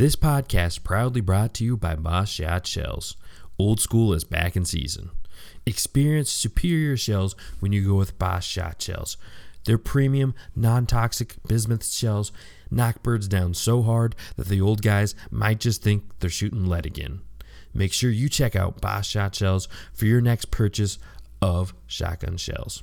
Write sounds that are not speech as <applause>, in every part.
This podcast proudly brought to you by Boss Shot Shells. Old school is back in season. Experience superior shells when you go with Boss Shot Shells. Their premium, non toxic bismuth shells knock birds down so hard that the old guys might just think they're shooting lead again. Make sure you check out Boss Shot Shells for your next purchase of shotgun shells.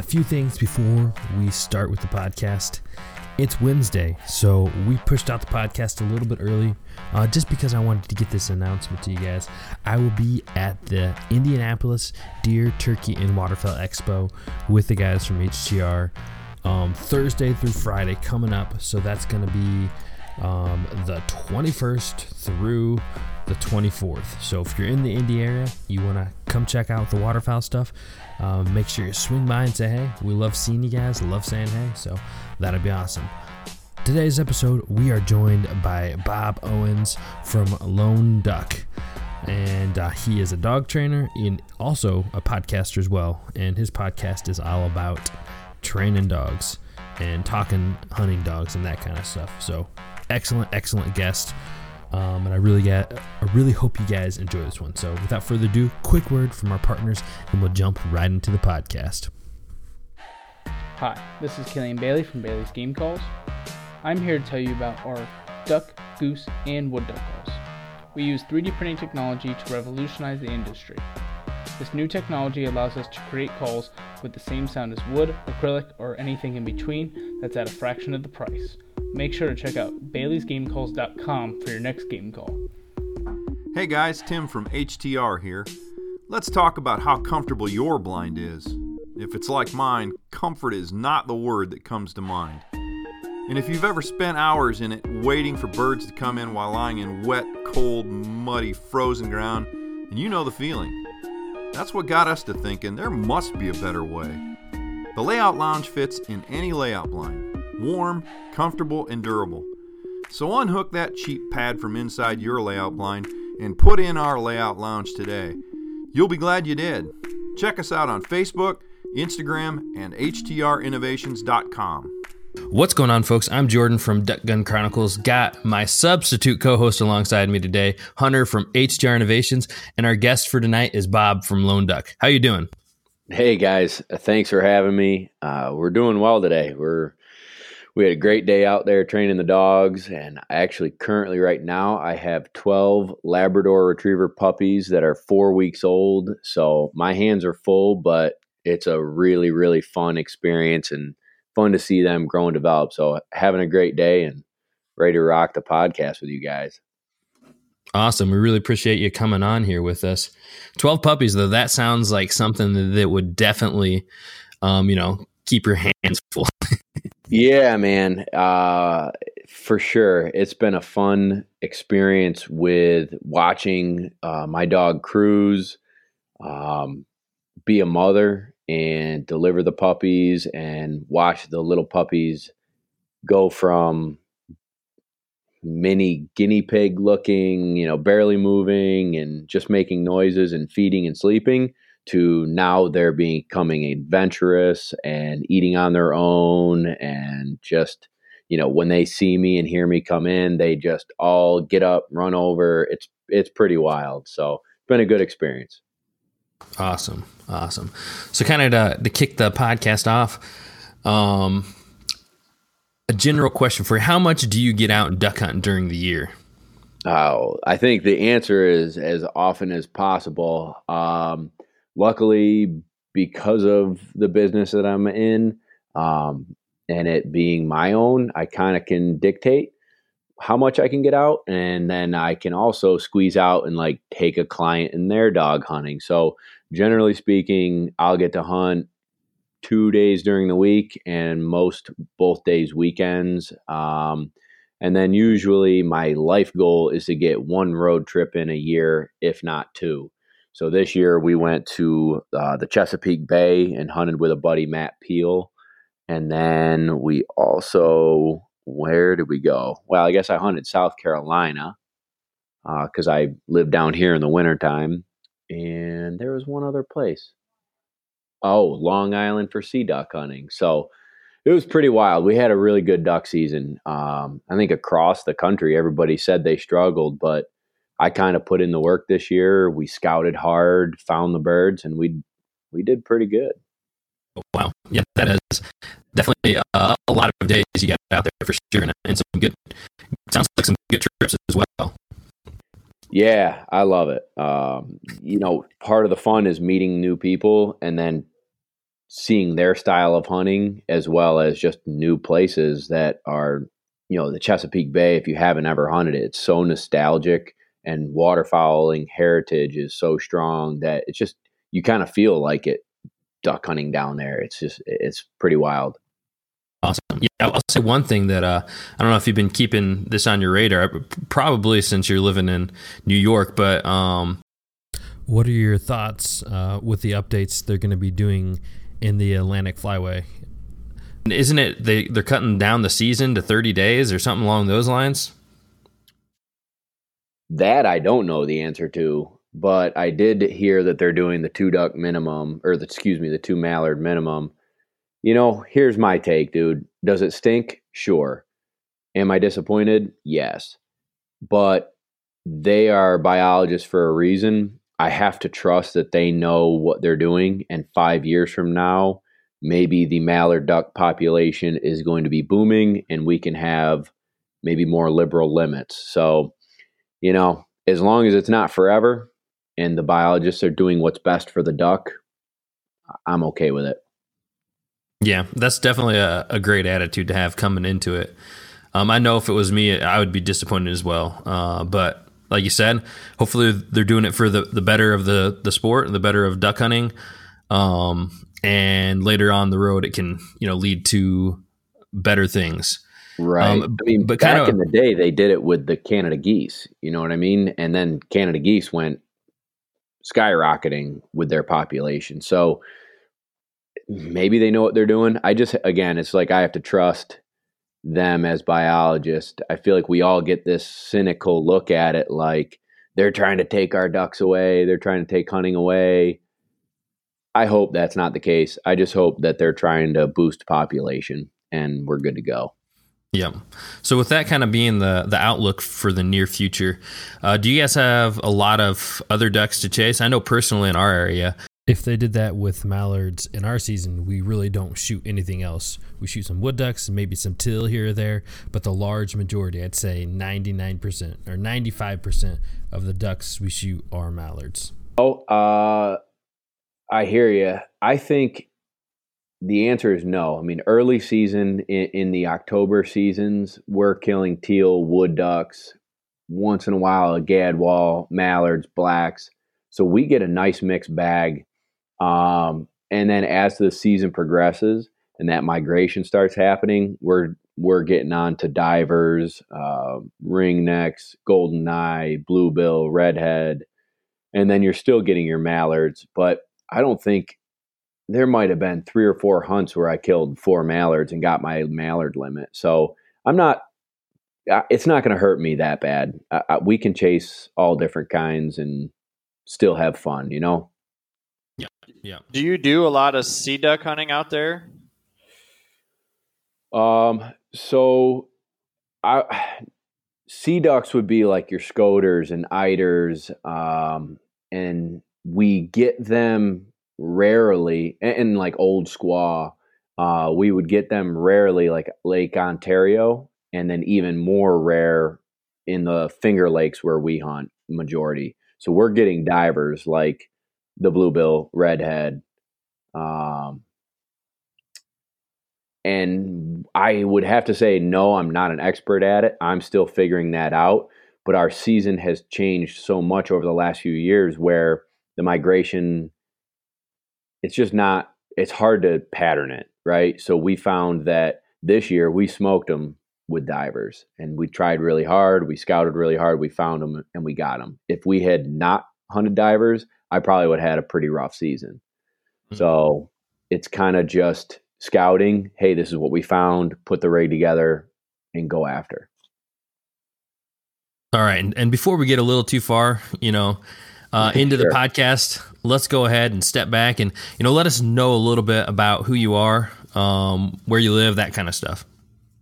A few things before we start with the podcast. It's Wednesday, so we pushed out the podcast a little bit early uh, just because I wanted to get this announcement to you guys. I will be at the Indianapolis Deer, Turkey, and Waterfowl Expo with the guys from HTR um, Thursday through Friday coming up. So that's going to be um, the 21st through the 24th. So if you're in the Indy area, you want to come check out the waterfowl stuff, um, make sure you swing by and say hey. We love seeing you guys, love saying hey, so that'd be awesome. Today's episode, we are joined by Bob Owens from Lone Duck. And uh, he is a dog trainer and also a podcaster as well. And his podcast is all about training dogs and talking hunting dogs and that kind of stuff. So, excellent, excellent guest. Um, and I really get, I really hope you guys enjoy this one. So, without further ado, quick word from our partners, and we'll jump right into the podcast. Hi, this is Killian Bailey from Bailey's Game Calls. I'm here to tell you about our duck, goose, and wood duck calls. We use 3D printing technology to revolutionize the industry. This new technology allows us to create calls with the same sound as wood, acrylic, or anything in between that's at a fraction of the price. Make sure to check out baileysgamecalls.com for your next game call. Hey guys, Tim from HTR here. Let's talk about how comfortable your blind is. If it's like mine, comfort is not the word that comes to mind. And if you've ever spent hours in it waiting for birds to come in while lying in wet, cold, muddy, frozen ground, and you know the feeling. That's what got us to thinking there must be a better way. The Layout Lounge fits in any layout blind warm, comfortable, and durable. So unhook that cheap pad from inside your layout blind and put in our Layout Lounge today. You'll be glad you did. Check us out on Facebook, Instagram, and HTRinnovations.com. What's going on, folks? I'm Jordan from Duck Gun Chronicles. Got my substitute co-host alongside me today, Hunter from HTR Innovations, and our guest for tonight is Bob from Lone Duck. How you doing? Hey guys, thanks for having me. Uh, we're doing well today. We're we had a great day out there training the dogs, and actually currently right now I have twelve Labrador Retriever puppies that are four weeks old. So my hands are full, but it's a really really fun experience and fun to see them grow and develop. So having a great day and ready to rock the podcast with you guys. Awesome. We really appreciate you coming on here with us. 12 puppies, though, that sounds like something that would definitely, um, you know, keep your hands full. <laughs> yeah, man. Uh, for sure. It's been a fun experience with watching uh, my dog Cruz um, be a mother and deliver the puppies and watch the little puppies go from mini guinea pig looking, you know, barely moving and just making noises and feeding and sleeping to now they're becoming adventurous and eating on their own and just you know when they see me and hear me come in they just all get up run over. It's it's pretty wild. So it's been a good experience. Awesome. Awesome. So kind of to, to kick the podcast off um a general question for you. How much do you get out and duck hunting during the year? Oh i think the answer is as often as possible. Um luckily, because of the business that I'm in um, and it being my own, I kind of can dictate how much I can get out. And then I can also squeeze out and like take a client in their dog hunting. So, generally speaking, I'll get to hunt two days during the week and most both days weekends. Um, And then usually my life goal is to get one road trip in a year, if not two. So this year we went to uh, the Chesapeake Bay and hunted with a buddy, Matt Peel. And then we also, where did we go? Well, I guess I hunted South Carolina because uh, I live down here in the wintertime. And there was one other place. Oh, Long Island for sea duck hunting. So it was pretty wild. We had a really good duck season. Um, I think across the country, everybody said they struggled, but I kind of put in the work this year. We scouted hard, found the birds, and we we did pretty good. Wow, yeah, that is definitely uh, a lot of days you got out there for sure, and, and some good. Sounds like some good trips as well. Yeah, I love it. Um, you know, part of the fun is meeting new people and then seeing their style of hunting as well as just new places that are, you know, the Chesapeake Bay. If you haven't ever hunted it, it's so nostalgic and waterfowling heritage is so strong that it's just, you kind of feel like it duck hunting down there. It's just, it's pretty wild. Awesome. Yeah, I'll say one thing that uh, I don't know if you've been keeping this on your radar, probably since you're living in New York, but um, what are your thoughts uh, with the updates they're going to be doing in the Atlantic Flyway. Isn't it they they're cutting down the season to 30 days or something along those lines? That I don't know the answer to, but I did hear that they're doing the two duck minimum or the excuse me, the two mallard minimum. You know, here's my take, dude. Does it stink? Sure. Am I disappointed? Yes. But they are biologists for a reason I have to trust that they know what they're doing. And five years from now, maybe the mallard duck population is going to be booming and we can have maybe more liberal limits. So, you know, as long as it's not forever and the biologists are doing what's best for the duck, I'm okay with it. Yeah, that's definitely a, a great attitude to have coming into it. Um, I know if it was me, I would be disappointed as well. Uh, but like you said, hopefully they're doing it for the, the better of the, the sport, and the better of duck hunting. Um, and later on the road, it can, you know, lead to better things. Right. Um, I mean, but back kind of, in the day, they did it with the Canada geese. You know what I mean? And then Canada geese went skyrocketing with their population. So maybe they know what they're doing. I just, again, it's like I have to trust them as biologists. I feel like we all get this cynical look at it like they're trying to take our ducks away, they're trying to take hunting away. I hope that's not the case. I just hope that they're trying to boost population and we're good to go. Yeah. So with that kind of being the the outlook for the near future, uh, do you guys have a lot of other ducks to chase? I know personally in our area, if they did that with mallards in our season, we really don't shoot anything else. We shoot some wood ducks and maybe some teal here or there, but the large majority, I'd say 99% or 95% of the ducks we shoot are mallards. Oh, uh, I hear you. I think the answer is no. I mean, early season in, in the October seasons, we're killing teal, wood ducks, once in a while a gadwall, mallards, blacks. So we get a nice mixed bag um, and then as the season progresses and that migration starts happening, we're we're getting on to divers, uh, ringnecks, golden eye, bluebill, redhead, and then you're still getting your mallards. But I don't think there might have been three or four hunts where I killed four mallards and got my mallard limit. So I'm not. It's not going to hurt me that bad. Uh, we can chase all different kinds and still have fun, you know. Yeah. Do you do a lot of sea duck hunting out there? Um. So, I sea ducks would be like your scoters and eiders, um, and we get them rarely, and, and like old squaw. Uh, we would get them rarely, like Lake Ontario, and then even more rare in the Finger Lakes where we hunt majority. So we're getting divers like the bluebill redhead. Um, and I would have to say, no, I'm not an expert at it. I'm still figuring that out. But our season has changed so much over the last few years where the migration, it's just not, it's hard to pattern it, right? So we found that this year we smoked them with divers. And we tried really hard. We scouted really hard. We found them and we got them. If we had not hunted divers, I probably would have had a pretty rough season. Mm-hmm. So it's kind of just scouting. Hey, this is what we found. Put the rig together and go after. All right. And, and before we get a little too far, you know, uh, <laughs> into sure. the podcast, let's go ahead and step back and, you know, let us know a little bit about who you are, um, where you live, that kind of stuff.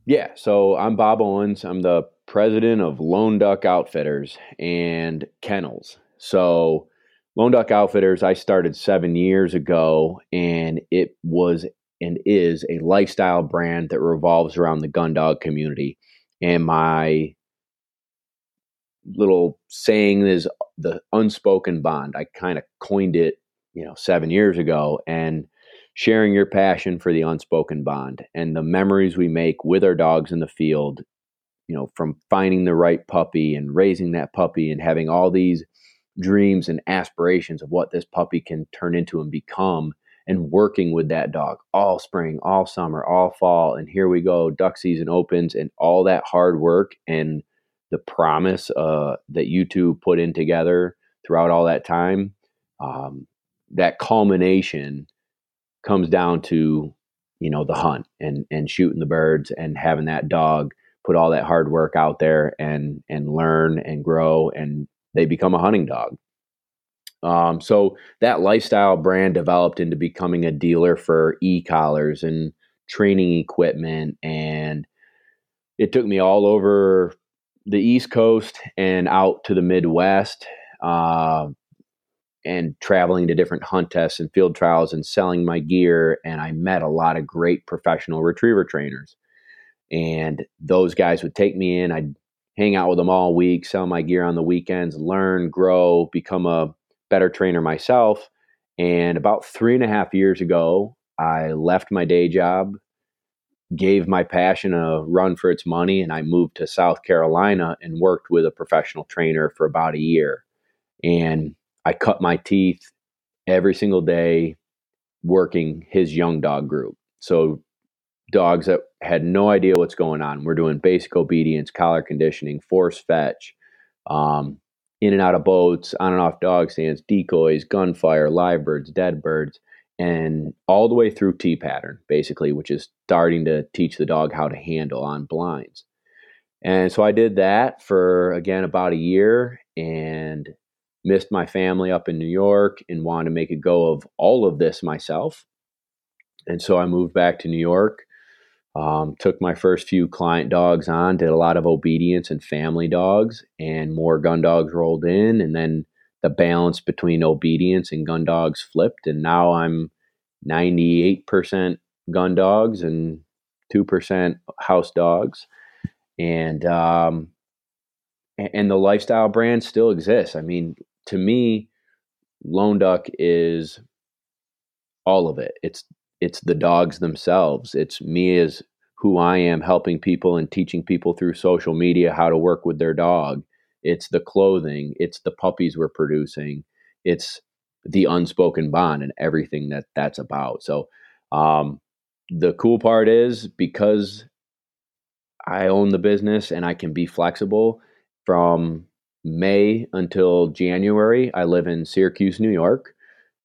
Yeah. So I'm Bob Owens. I'm the president of Lone Duck Outfitters and Kennels. So, Lone Duck Outfitters, I started seven years ago, and it was and is a lifestyle brand that revolves around the gun dog community. And my little saying is the unspoken bond. I kind of coined it, you know, seven years ago, and sharing your passion for the unspoken bond and the memories we make with our dogs in the field. You know, from finding the right puppy and raising that puppy and having all these dreams and aspirations of what this puppy can turn into and become and working with that dog all spring, all summer, all fall. And here we go, duck season opens and all that hard work and the promise uh, that you two put in together throughout all that time. Um, that culmination comes down to, you know, the hunt and, and shooting the birds and having that dog put all that hard work out there and, and learn and grow and they become a hunting dog. Um, so that lifestyle brand developed into becoming a dealer for e-collars and training equipment. And it took me all over the East Coast and out to the Midwest, uh, and traveling to different hunt tests and field trials and selling my gear. And I met a lot of great professional retriever trainers. And those guys would take me in. I'd hang out with them all week, sell my gear on the weekends, learn, grow, become a better trainer myself. And about three and a half years ago, I left my day job, gave my passion a run for its money, and I moved to South Carolina and worked with a professional trainer for about a year. And I cut my teeth every single day working his young dog group. So dogs that had no idea what's going on. We're doing basic obedience, collar conditioning, force fetch, um, in and out of boats, on and off dog stands, decoys, gunfire, live birds, dead birds, and all the way through T pattern, basically, which is starting to teach the dog how to handle on blinds. And so I did that for, again, about a year and missed my family up in New York and wanted to make a go of all of this myself. And so I moved back to New York um, took my first few client dogs on, did a lot of obedience and family dogs, and more gun dogs rolled in. And then the balance between obedience and gun dogs flipped. And now I'm 98% gun dogs and 2% house dogs. And, um, and the lifestyle brand still exists. I mean, to me, Lone Duck is all of it. It's it's the dogs themselves. It's me as who I am helping people and teaching people through social media how to work with their dog. It's the clothing, it's the puppies we're producing, it's the unspoken bond and everything that that's about. So, um, the cool part is because I own the business and I can be flexible from May until January. I live in Syracuse, New York.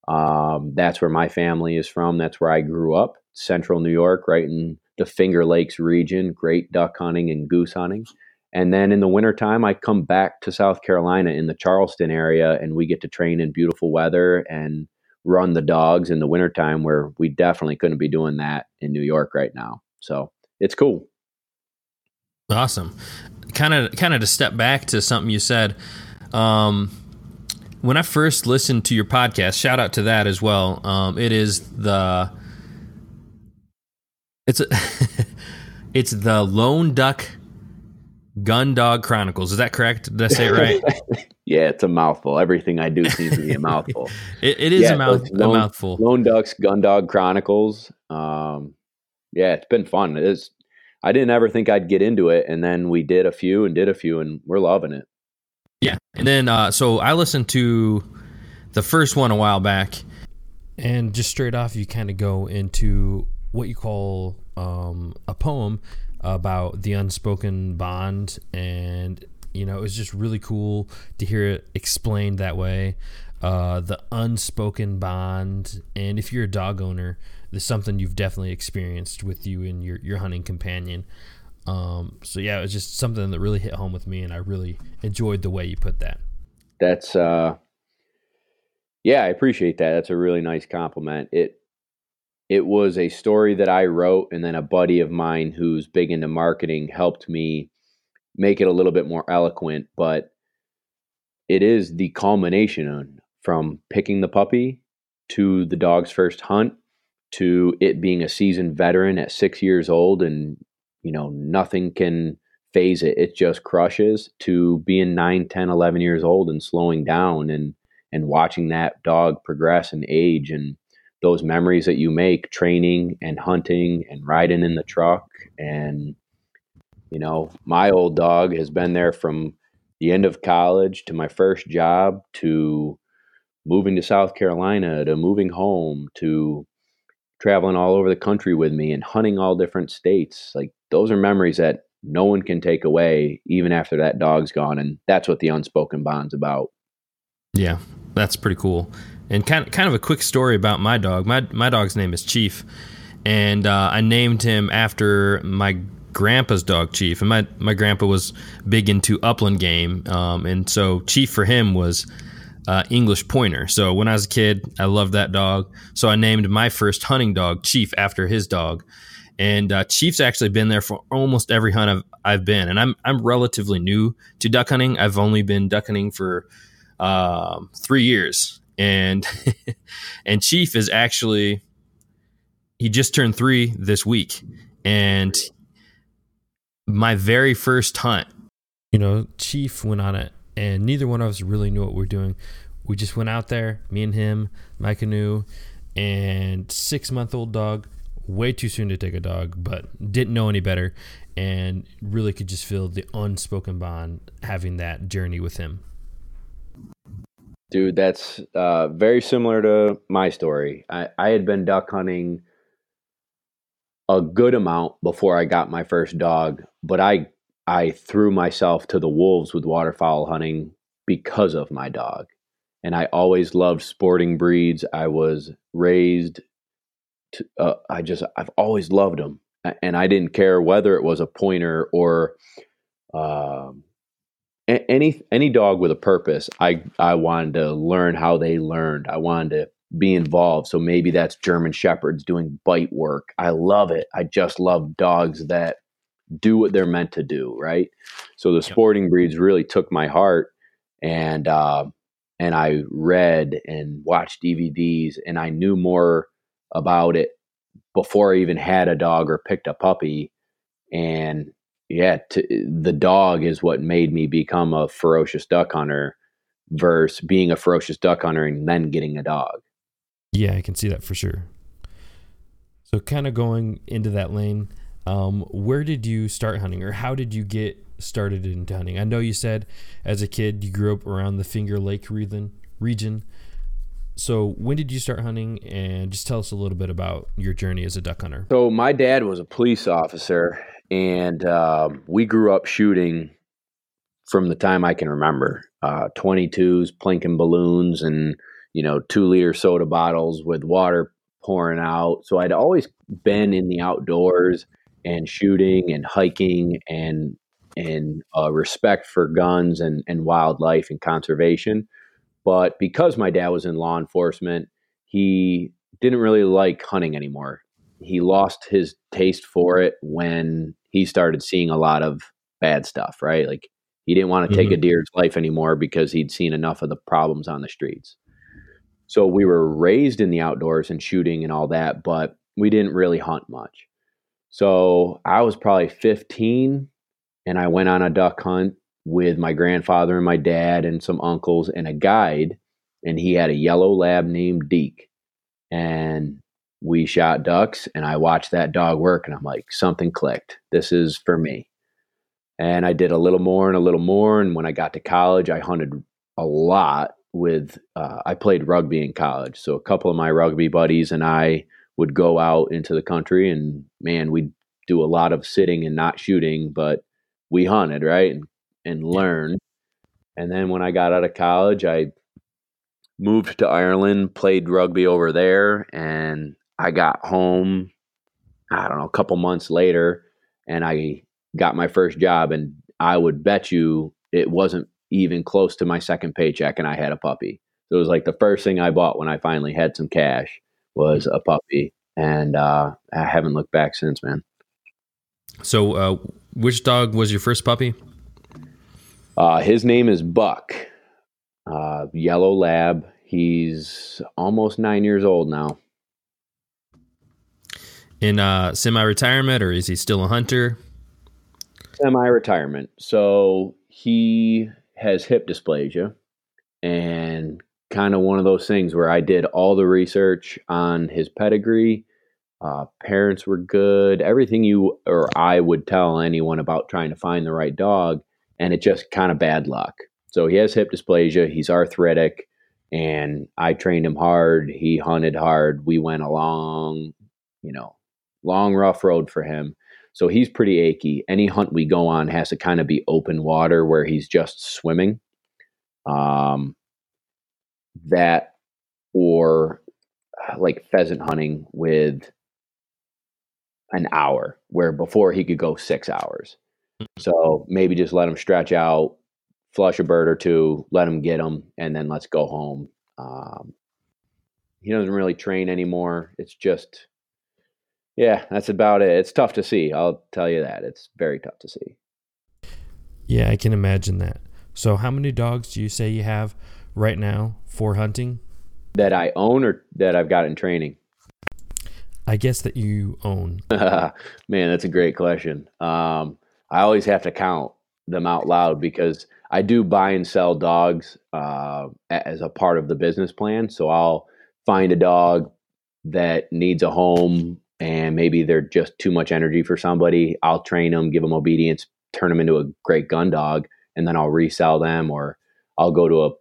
Um, that's where my family is from. That's where I grew up, central New York, right in the Finger Lakes region, great duck hunting and goose hunting. And then in the wintertime, I come back to South Carolina in the Charleston area, and we get to train in beautiful weather and run the dogs in the wintertime, where we definitely couldn't be doing that in New York right now. So it's cool. Awesome. Kind of, kind of to step back to something you said. Um, when I first listened to your podcast, shout out to that as well. Um, it is the it's a <laughs> it's the Lone Duck Gun Dog Chronicles. Is that correct? Did I say it <laughs> right? yeah, it's a mouthful. Everything I do seems to be a mouthful. <laughs> it, it is yeah, a, mouth, lone, a mouthful. Lone Ducks Gun Dog Chronicles. Um, yeah, it's been fun. It is. I didn't ever think I'd get into it, and then we did a few and did a few, and we're loving it. Yeah. And then, uh, so I listened to the first one a while back, and just straight off, you kind of go into what you call um, a poem about the unspoken bond, and you know, it was just really cool to hear it explained that way. Uh, the unspoken bond, and if you're a dog owner, there's something you've definitely experienced with you and your your hunting companion. Um, so yeah, it was just something that really hit home with me, and I really enjoyed the way you put that. That's uh, yeah, I appreciate that. That's a really nice compliment. It it was a story that I wrote, and then a buddy of mine who's big into marketing helped me make it a little bit more eloquent. But it is the culmination from picking the puppy to the dog's first hunt to it being a seasoned veteran at six years old and you know nothing can phase it it just crushes to being 9 10 11 years old and slowing down and and watching that dog progress and age and those memories that you make training and hunting and riding in the truck. And you know my old dog has been there from the end of college to my first job to moving to South Carolina to moving home to traveling all over the country with me and hunting all different states. Like those are memories that no one can take away even after that dog's gone. And that's what the unspoken bond's about. Yeah that's pretty cool and kind of, kind of a quick story about my dog. My my dog's name is Chief, and uh, I named him after my grandpa's dog Chief. And my my grandpa was big into upland game, um, and so Chief for him was uh, English Pointer. So when I was a kid, I loved that dog. So I named my first hunting dog Chief after his dog. And uh, Chief's actually been there for almost every hunt I've, I've been, and I'm I'm relatively new to duck hunting. I've only been duck hunting for um, three years, and <laughs> and Chief is actually he just turned three this week, and my very first hunt. You know, Chief went on it, and neither one of us really knew what we are doing. We just went out there, me and him, my canoe, and six month old dog. Way too soon to take a dog, but didn't know any better, and really could just feel the unspoken bond having that journey with him. Dude, that's uh, very similar to my story. I, I had been duck hunting a good amount before I got my first dog, but I I threw myself to the wolves with waterfowl hunting because of my dog. And I always loved sporting breeds. I was raised to, uh, I just I've always loved them. And I didn't care whether it was a pointer or um, any any dog with a purpose i i wanted to learn how they learned. I wanted to be involved. So maybe that's german shepherds doing bite work. I love it. I just love dogs that do what they're meant to do right? So the sporting breeds really took my heart and uh, and i read and watched dvds and i knew more about it before i even had a dog or picked a puppy and yeah, the dog is what made me become a ferocious duck hunter versus being a ferocious duck hunter and then getting a dog. Yeah, I can see that for sure. So, kind of going into that lane, um, where did you start hunting, or how did you get started into hunting? I know you said as a kid you grew up around the Finger Lake region. Region. So, when did you start hunting? And just tell us a little bit about your journey as a duck hunter. So, my dad was a police officer, and um, we grew up shooting from the time I can remember. Uh, 22s, plinking balloons, and you know, two liter soda bottles with water pouring out. So I'd always been in the outdoors and shooting and hiking and and uh, respect for guns and, and wildlife and conservation. But because my dad was in law enforcement, he didn't really like hunting anymore. He lost his taste for it when he started seeing a lot of bad stuff, right? Like he didn't want to take mm-hmm. a deer's life anymore because he'd seen enough of the problems on the streets. So we were raised in the outdoors and shooting and all that, but we didn't really hunt much. So I was probably 15 and I went on a duck hunt with my grandfather and my dad and some uncles and a guide and he had a yellow lab named Deke. And we shot ducks and I watched that dog work and I'm like, something clicked. This is for me. And I did a little more and a little more. And when I got to college, I hunted a lot with, uh, I played rugby in college. So a couple of my rugby buddies and I would go out into the country and man, we'd do a lot of sitting and not shooting, but we hunted, right? And, and learned. And then when I got out of college, I moved to Ireland, played rugby over there, and I got home, I don't know, a couple months later, and I got my first job. And I would bet you it wasn't even close to my second paycheck, and I had a puppy. So it was like the first thing I bought when I finally had some cash was a puppy. And uh, I haven't looked back since, man. So, uh, which dog was your first puppy? Uh, his name is Buck, uh, yellow lab. He's almost nine years old now. In uh, semi-retirement, or is he still a hunter? Semi-retirement. So he has hip dysplasia, and kind of one of those things where I did all the research on his pedigree. Uh, parents were good. Everything you or I would tell anyone about trying to find the right dog and it just kind of bad luck. So he has hip dysplasia, he's arthritic, and I trained him hard. He hunted hard. We went along, you know, long rough road for him. So he's pretty achy. Any hunt we go on has to kind of be open water where he's just swimming. Um, that or uh, like pheasant hunting with an hour, where before he could go six hours. So maybe just let him stretch out, flush a bird or two, let him get them, and then let's go home. Um, he doesn't really train anymore. It's just, yeah, that's about it. It's tough to see. I'll tell you that. It's very tough to see. Yeah, I can imagine that. So, how many dogs do you say you have right now for hunting? That I own or that I've got in training? I guess that you own. <laughs> Man, that's a great question. Um, I always have to count them out loud because I do buy and sell dogs uh, as a part of the business plan. So I'll find a dog that needs a home and maybe they're just too much energy for somebody. I'll train them, give them obedience, turn them into a great gun dog, and then I'll resell them or I'll go to a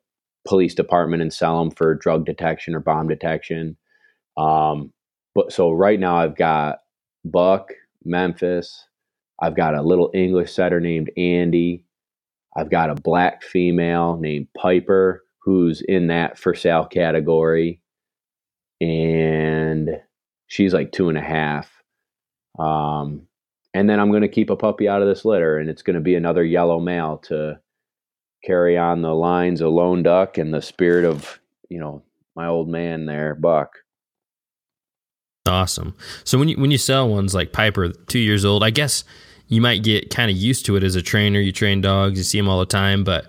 police department and sell them for drug detection or bomb detection. Um, but so right now I've got Buck, Memphis, I've got a little English setter named Andy. I've got a black female named Piper who's in that for sale category. And she's like two and a half. Um, and then I'm going to keep a puppy out of this litter, and it's going to be another yellow male to carry on the lines of lone duck and the spirit of, you know, my old man there, Buck. Awesome. So when you when you sell ones like Piper, two years old, I guess you might get kind of used to it as a trainer. You train dogs, you see them all the time. But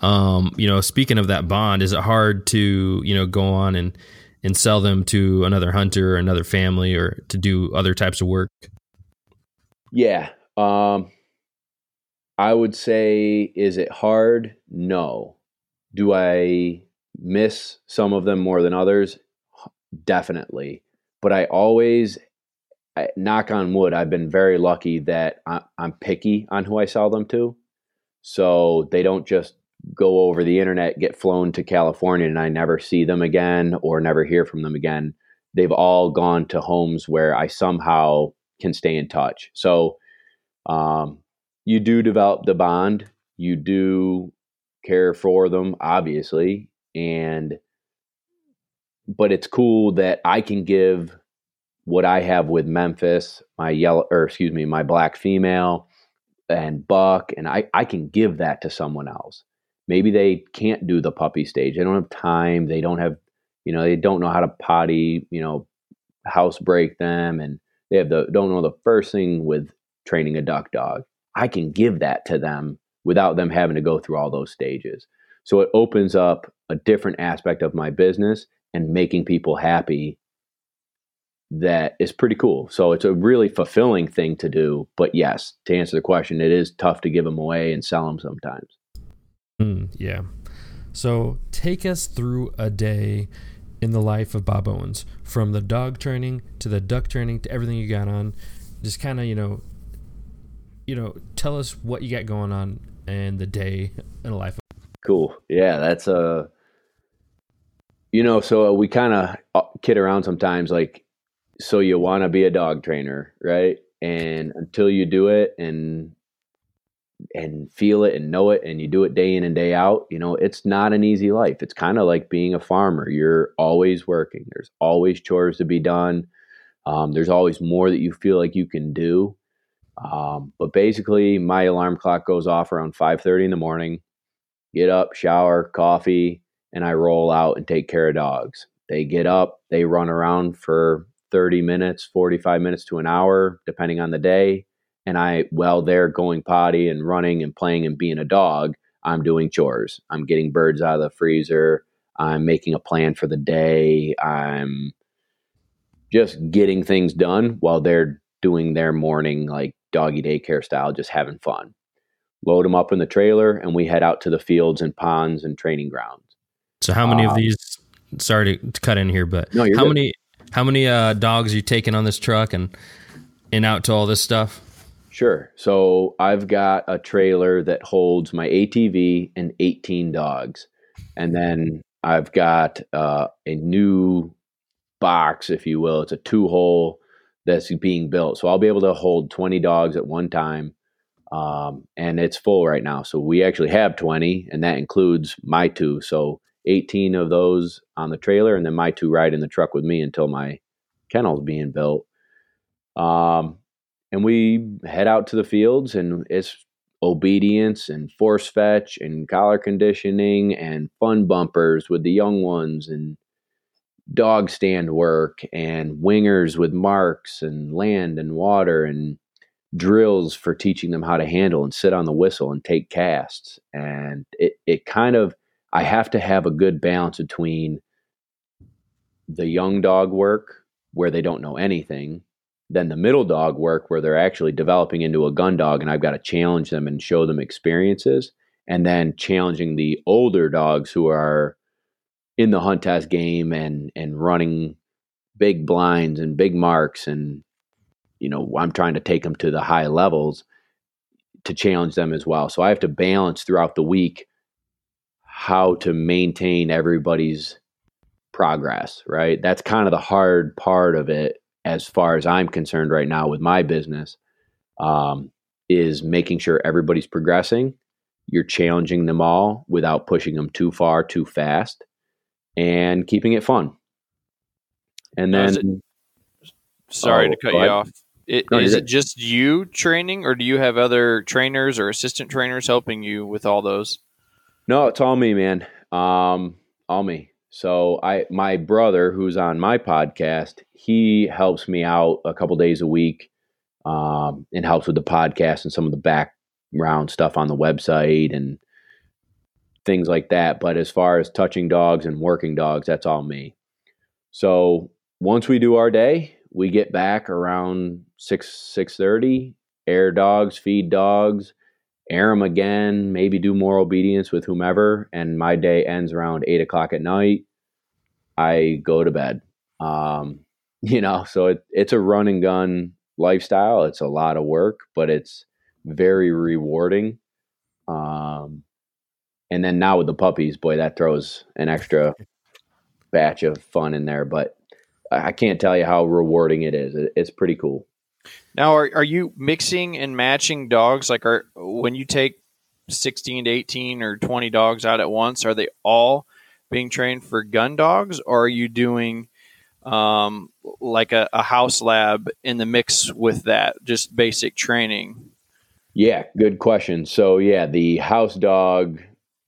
um, you know, speaking of that bond, is it hard to you know go on and and sell them to another hunter or another family or to do other types of work? Yeah. Um, I would say, is it hard? No. Do I miss some of them more than others? Definitely but I always I, knock on wood. I've been very lucky that I, I'm picky on who I sell them to, so they don't just go over the internet, get flown to California, and I never see them again or never hear from them again. They've all gone to homes where I somehow can stay in touch. So um, you do develop the bond. You do care for them, obviously, and but it's cool that I can give what I have with Memphis, my yellow, or excuse me, my black female and Buck, and I, I can give that to someone else. Maybe they can't do the puppy stage. They don't have time. They don't have, you know, they don't know how to potty, you know, house break them, and they have the don't know the first thing with training a duck dog. I can give that to them without them having to go through all those stages. So it opens up a different aspect of my business and making people happy that is pretty cool. So it's a really fulfilling thing to do. But yes, to answer the question, it is tough to give them away and sell them sometimes. Mm, yeah. So take us through a day in the life of Bob Owens from the dog training to the duck training to everything you got on. Just kind of, you know, you know, tell us what you got going on and the day in the life. Of- Cool. Yeah, that's a uh, you know, so we kind of uh, kid around sometimes like so you want to be a dog trainer, right? and until you do it and and feel it and know it and you do it day in and day out you know it's not an easy life. It's kind of like being a farmer. You're always working. There's always chores to be done. Um, there's always more that you feel like you can do. Um, but basically my alarm clock goes off around 5.30 in the morning. Get up shower coffee and i roll out and take care of dogs. They get up they run around for 30 minutes 45 minutes to an hour depending on the day and I while they're going potty and running and playing and being a dog, I'm doing chores. I'm getting birds out of the freezer. I'm making a plan for the day. I'm just getting things done while they're doing their morning like doggy daycare style, just having fun. Load them up in the trailer and we head out to the fields and ponds and training grounds. So how many um, of these sorry to cut in here, but no, how good. many how many uh, dogs are you taking on this truck and and out to all this stuff? Sure. So I've got a trailer that holds my ATV and 18 dogs. And then I've got uh, a new box, if you will. It's a two hole that's being built. So I'll be able to hold 20 dogs at one time. Um, and it's full right now. So we actually have 20, and that includes my two. So 18 of those on the trailer, and then my two ride in the truck with me until my kennel's being built. Um, and we head out to the fields and it's obedience and force fetch and collar conditioning and fun bumpers with the young ones and dog stand work and wingers with marks and land and water and drills for teaching them how to handle and sit on the whistle and take casts. And it, it kind of i have to have a good balance between the young dog work where they don't know anything then the middle dog work where they're actually developing into a gun dog and I've got to challenge them and show them experiences and then challenging the older dogs who are in the hunt test game and and running big blinds and big marks and you know I'm trying to take them to the high levels to challenge them as well. So I have to balance throughout the week how to maintain everybody's progress, right? That's kind of the hard part of it as far as I'm concerned right now with my business, um, is making sure everybody's progressing. You're challenging them all without pushing them too far, too fast, and keeping it fun. And then, it, sorry oh, to cut you off. It, no, is it just you training, or do you have other trainers or assistant trainers helping you with all those? No, it's all me, man. Um, all me. So I my brother who's on my podcast, he helps me out a couple days a week um, and helps with the podcast and some of the background stuff on the website and things like that. But as far as touching dogs and working dogs, that's all me. So once we do our day, we get back around six six thirty. Air dogs, feed dogs, air them again, maybe do more obedience with whomever, and my day ends around eight o'clock at night. I go to bed. Um, <laughs> you know, so it, it's a run and gun lifestyle. It's a lot of work, but it's very rewarding. Um, and then now with the puppies, boy, that throws an extra batch of fun in there. But I can't tell you how rewarding it is. It, it's pretty cool. Now, are, are you mixing and matching dogs? Like, are when you take sixteen to eighteen or twenty dogs out at once, are they all being trained for gun dogs, or are you doing um, like a, a house lab in the mix with that, just basic training? Yeah, good question. So yeah, the house dog,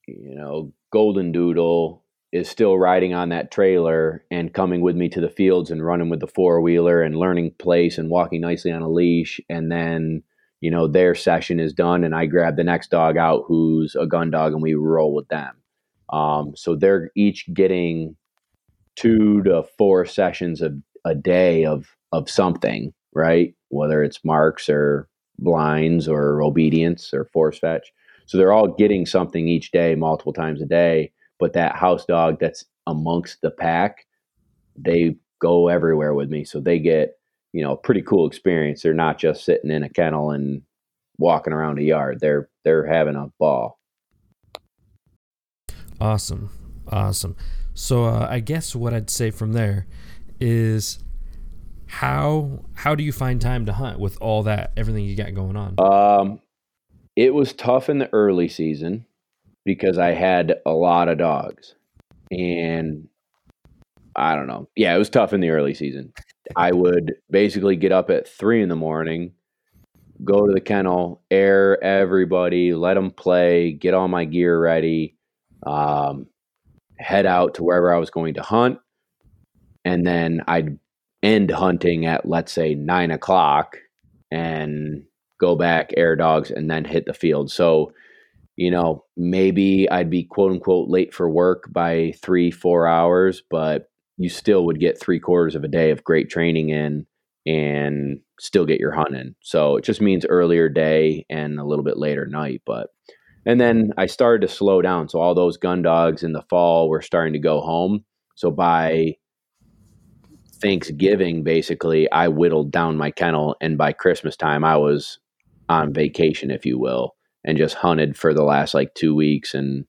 you know, golden doodle is still riding on that trailer and coming with me to the fields and running with the four wheeler and learning place and walking nicely on a leash. And then, you know, their session is done and I grab the next dog out who's a gun dog and we roll with them. Um, so they're each getting two to four sessions a, a day of, of something, right? Whether it's marks or blinds or obedience or force fetch. So they're all getting something each day, multiple times a day but that house dog that's amongst the pack, they go everywhere with me. So they get, you know, a pretty cool experience. They're not just sitting in a kennel and walking around a yard. They're they're having a ball. Awesome. Awesome. So uh, I guess what I'd say from there is how how do you find time to hunt with all that everything you got going on? Um, it was tough in the early season because I had a lot of dogs, and I don't know. Yeah, it was tough in the early season. I would basically get up at three in the morning, go to the kennel, air everybody, let them play, get all my gear ready, um, head out to wherever I was going to hunt, and then I'd end hunting at let's say nine o'clock and go back, air dogs, and then hit the field. So, you know, maybe I'd be quote unquote late for work by three, four hours, but you still would get three quarters of a day of great training in and still get your hunt in. So it just means earlier day and a little bit later night. But and then I started to slow down. So all those gun dogs in the fall were starting to go home. So by Thanksgiving, basically, I whittled down my kennel, and by Christmas time, I was on vacation, if you will, and just hunted for the last like two weeks and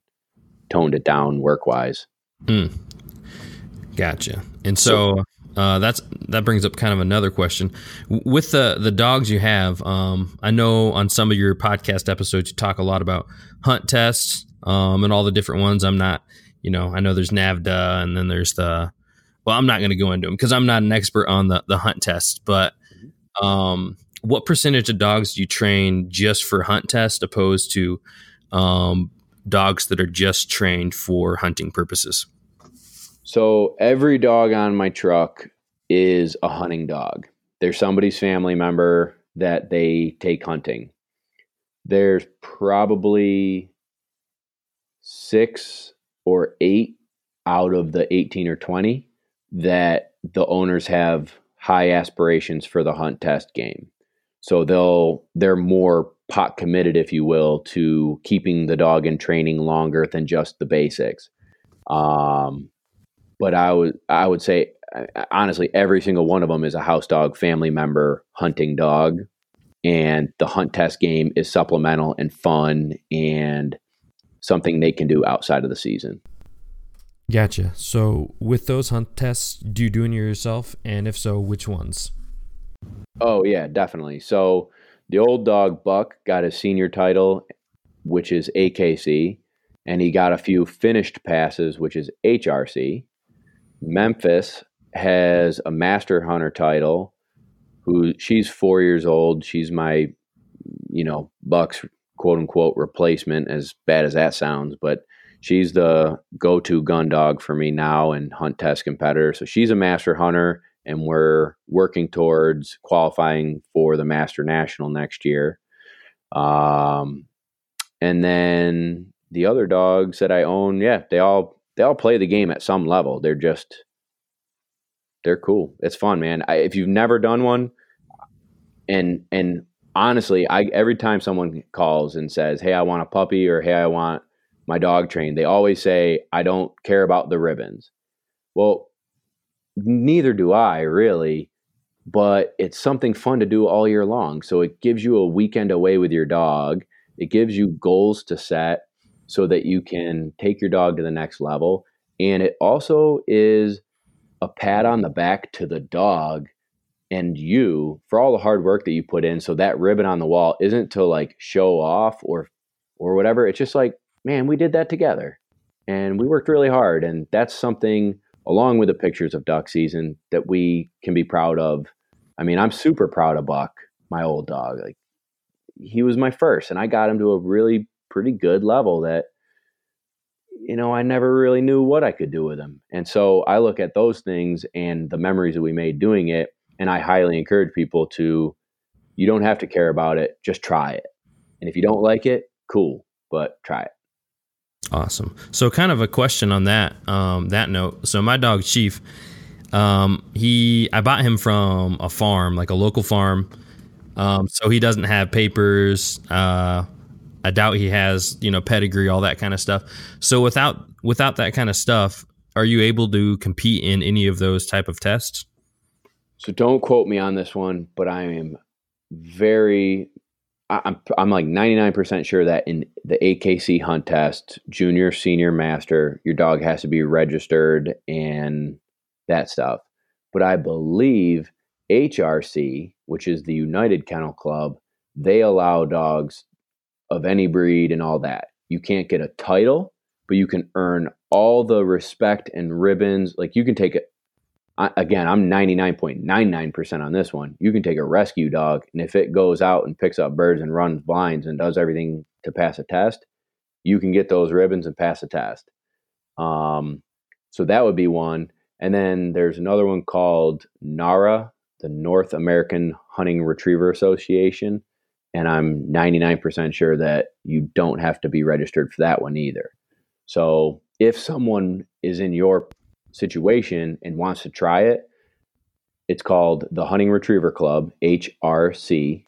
toned it down work wise. Mm. Gotcha. And so uh, that's that brings up kind of another question with the the dogs you have. Um, I know on some of your podcast episodes you talk a lot about hunt tests um, and all the different ones. I'm not, you know, I know there's NAVHDA and then there's the. Well, I'm not going to go into them because I'm not an expert on the the hunt test. But um, what percentage of dogs do you train just for hunt test opposed to um, dogs that are just trained for hunting purposes? So every dog on my truck is a hunting dog. There's somebody's family member that they take hunting. There's probably six or eight out of the 18 or 20 that the owners have high aspirations for the hunt test game. So they'll they're more pot committed, if you will, to keeping the dog in training longer than just the basics. Um, but I would I would say honestly, every single one of them is a house dog family member hunting dog, and the hunt test game is supplemental and fun and something they can do outside of the season. Gotcha. So with those hunt tests, do you do any yourself? And if so, which ones? Oh yeah, definitely. So the old dog Buck got his senior title, which is AKC, and he got a few finished passes, which is HRC. Memphis has a master hunter title. Who she's four years old. She's my, you know, Buck's quote unquote replacement. As bad as that sounds, but she's the go-to gun dog for me now and hunt test competitor. So she's a master hunter, and we're working towards qualifying for the master national next year. Um, and then the other dogs that I own, yeah, they all they all play the game at some level. They're just they're cool. It's fun, man. I, if you've never done one, and and honestly, I every time someone calls and says, "Hey, I want a puppy," or "Hey, I want my dog trained," they always say, "I don't care about the ribbons." Well, neither do I really, but it's something fun to do all year long. So it gives you a weekend away with your dog. It gives you goals to set so that you can take your dog to the next level. And it also is a pat on the back to the dog and you for all the hard work that you put in. So that ribbon on the wall isn't to like show off or or whatever. It's just like, man, we did that together. And we worked really hard. And that's something along with the pictures of duck season that we can be proud of. I mean, I'm super proud of Buck, my old dog. Like he was my first and I got him to a really pretty good level that you know i never really knew what i could do with him and so i look at those things and the memories that we made doing it and i highly encourage people to you don't have to care about it just try it and if you don't like it cool but try it awesome so kind of a question on that um, that note so my dog chief um, he i bought him from a farm like a local farm um, so he doesn't have papers uh, I doubt he has, you know, pedigree, all that kind of stuff. So without without that kind of stuff, are you able to compete in any of those type of tests? So don't quote me on this one, but I am very I'm I'm like 99% sure that in the AKC hunt test, junior, senior, master, your dog has to be registered and that stuff. But I believe HRC, which is the United Kennel Club, they allow dogs of any breed and all that. You can't get a title, but you can earn all the respect and ribbons. Like you can take Again, I'm 99.99% on this one. You can take a rescue dog, and if it goes out and picks up birds and runs blinds and does everything to pass a test, you can get those ribbons and pass a test. Um, so that would be one. And then there's another one called NAHRA, the North American Hunting Retriever Association. And I'm 99% sure that you don't have to be registered for that one either. So if someone is in your situation and wants to try it, it's called the Hunting Retriever Club, HRC,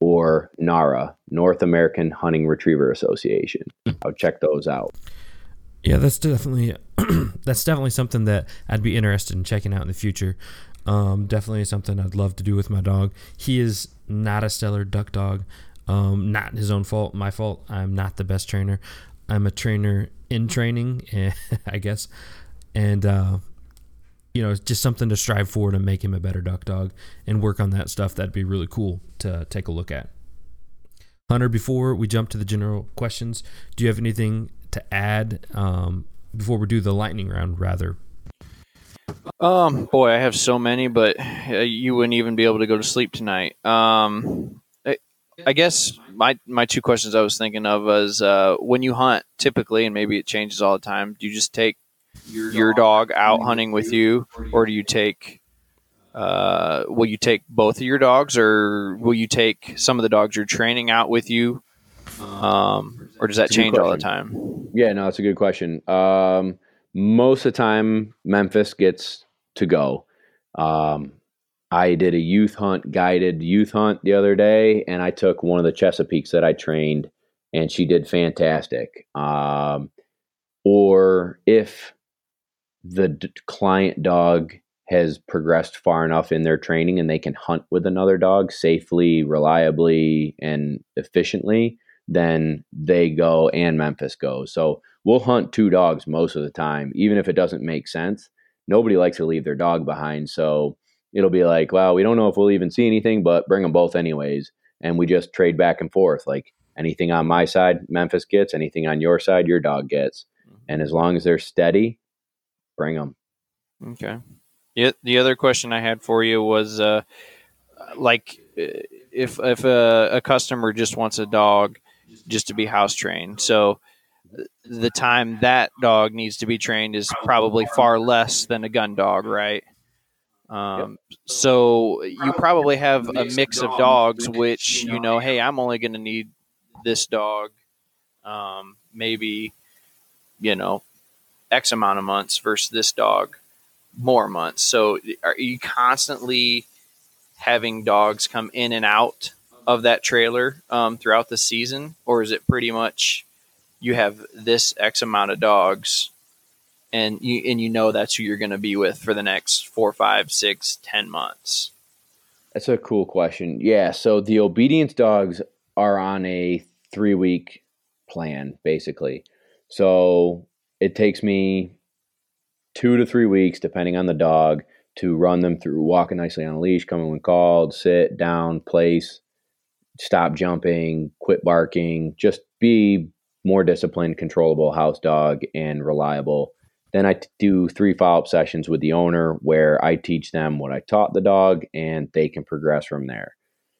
or NAHRA, North American Hunting Retriever Association. Hmm. I'll check those out. Yeah, that's definitely <clears throat> that's definitely something that I'd be interested in checking out in the future. Um, definitely something I'd love to do with my dog. He is not a stellar duck dog. Um, not his own fault, my fault. I'm not the best trainer. I'm a trainer in training, <laughs> I guess, and uh, you know, just something to strive for to make him a better duck dog and work on that stuff. That'd be really cool to take a look at. Hunter, before we jump to the general questions, do you have anything to add um, before we do the lightning round? Rather. Um, boy, I have so many, but uh, you wouldn't even be able to go to sleep tonight. Um, I, I guess my my two questions I was thinking of was uh, when you hunt, typically, and maybe it changes all the time. Do you just take your, your dog out hunting with you, or do you take? Uh, will you take both of your dogs, or will you take some of the dogs you're training out with you? Um, or does that change all the time? Yeah, no, that's a good question. Um, most of the time, Memphis gets to go. Um, I did a youth hunt, guided youth hunt the other day, and I took one of the Chesapeakes that I trained, and she did fantastic. Um, or if the d- client dog has progressed far enough in their training and they can hunt with another dog safely, reliably, and efficiently, then they go and Memphis goes. So we'll hunt two dogs most of the time, even if it doesn't make sense. Nobody likes to leave their dog behind. So it'll be like, well, we don't know if we'll even see anything, but bring them both anyways. And we just trade back and forth. Like anything on my side, Memphis gets, anything on your side, your dog gets. Mm-hmm. And as long as they're steady, bring them. Okay. Yeah. The other question I had for you was, uh, like, if if a, a customer just wants a dog, just to be house trained. So the time that dog needs to be trained is probably far less than a gun dog, right? Um, so you probably have a mix of dogs, which you know, hey, I'm only going to need this dog, um, maybe you know, X amount of months versus this dog more months. So are you constantly having dogs come in and out of that trailer um, throughout the season, or is it pretty much you have this X amount of dogs, and you and you know that's who you're going to be with for the next four, five, six, ten months? That's a cool question. Yeah, so the obedience dogs are on a three week plan, basically. So it takes me two to three weeks, depending on the dog, to run them through walking nicely on a leash, coming when called, sit down, place, stop jumping, quit barking, just be more disciplined, controllable house dog and reliable. Then I do three follow up sessions with the owner where I teach them what I taught the dog and they can progress from there.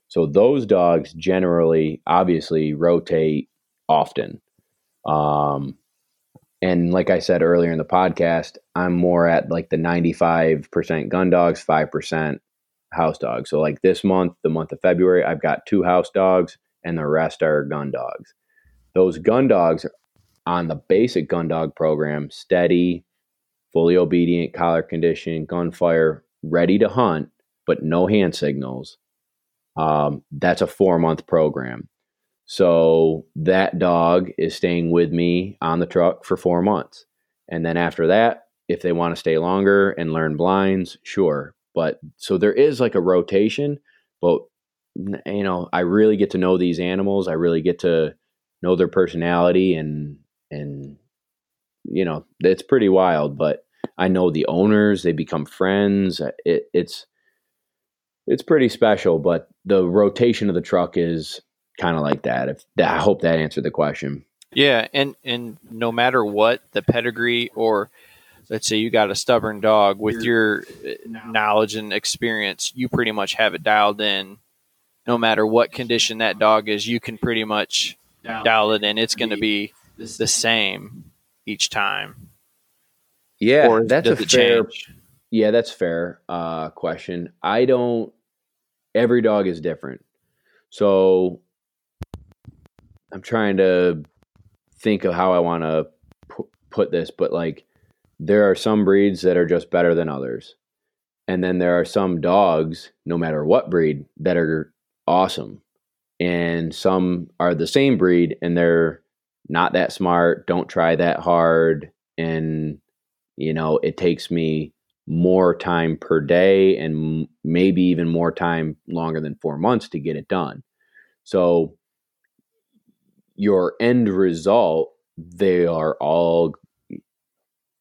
So those dogs generally, obviously, rotate often. Um, and like I said earlier in the podcast, I'm more at like the 95% gun dogs, 5% house dogs. So like this month, the month of February, I've got two house dogs and the rest are gun dogs. Those gun dogs on the basic gun dog program, steady, fully obedient, collar condition, gunfire, ready to hunt, but no hand signals. Um, that's a four month program. So that dog is staying with me on the truck for four months. And then after that, if they want to stay longer and learn blinds, sure. But so there is like a rotation, but you know, I really get to know these animals. I really get to know their personality and and you know, it's pretty wild, but I know the owners, they become friends. It, it's it's pretty special, but the rotation of the truck is kind of like that. If I hope that answered the question. Yeah, and and no matter what the pedigree or let's say you got a stubborn dog with your uh, knowledge and experience, you pretty much have it dialed in. No matter what condition that dog is, you can pretty much dial it in. It's going to be the same each time. Yeah, Or that's a fair. change? Yeah, that's fair. Uh, question. I don't. Every dog is different, so I'm trying to think of how I want to pu- put this. But like, there are some breeds that are just better than others, and then there are some dogs, no matter what breed, that are awesome, and some are the same breed and they're not that smart, don't try that hard, and you know it takes me more time per day and maybe even more time longer than four months to get it done. So your end result, they are all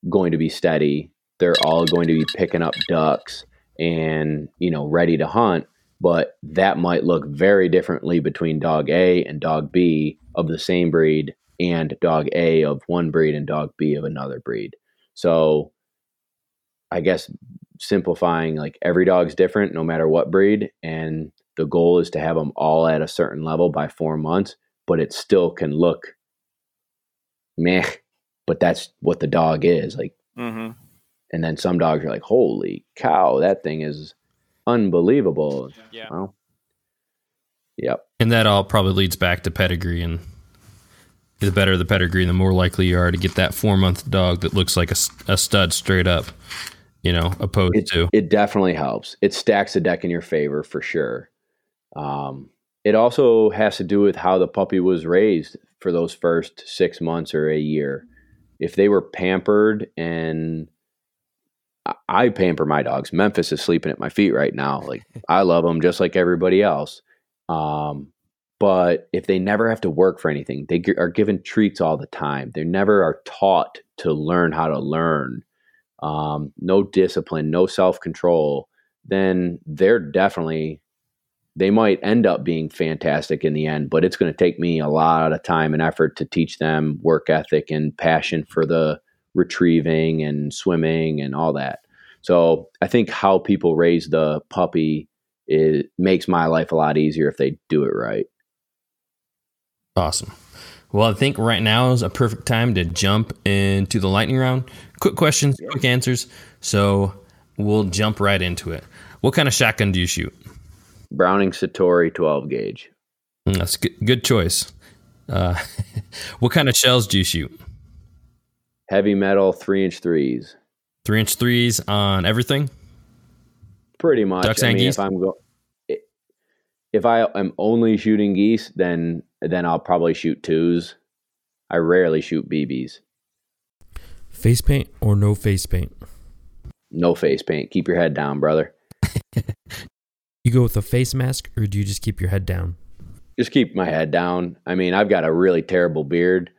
going to be steady. They're all going to be picking up ducks and, you know, ready to hunt. But that might look very differently between dog A and dog B of the same breed and dog A of one breed and dog B of another breed. So I guess simplifying like every dog's different no matter what breed and the goal is to have them all at a certain level by 4 months but it still can look meh but that's what the dog is like Mm-hmm. and then some dogs are like holy cow that thing is unbelievable Yeah. well yep And that all probably leads back to pedigree. And the better the pedigree, the more likely you are to get that four month dog that looks like a stud straight up, you know, opposed it, to. it definitely helps. It stacks the deck in your favor for sure. Um, it also has to do with how the puppy was raised for those first six months or a year. If they were pampered and I- pamper my dogs. Memphis is sleeping at my feet right now. Like <laughs> I love them just like everybody else. Um, but if they never have to work for anything, they g- are given treats all the time. They never are taught to learn how to learn. Um, no discipline, no self control. Then they're definitely they might end up being fantastic in the end, but it's going to take me a lot of time and effort to teach them work ethic and passion for the retrieving and swimming and all that. So I think how people raise the puppy it makes my life a lot easier if they do it right. Awesome. Well, I think right now is a perfect time to jump into the lightning round. Quick questions, quick answers. So we'll jump right into it. What kind of shotgun do you shoot? Browning Citori 12 gauge. Mm, That's a good, good choice. Uh, <laughs> what kind of shells do you shoot? Heavy metal three inch threes. Three inch threes on everything? Pretty much. Ducks I and mean, geese? if I'm go, if I am only shooting geese, then then I'll probably shoot twos. I rarely shoot BBs. Face paint or no face paint? No face paint. Keep your head down, brother. <laughs> You go with a face mask or do you just keep your head down? Just keep my head down. I mean, I've got a really terrible beard.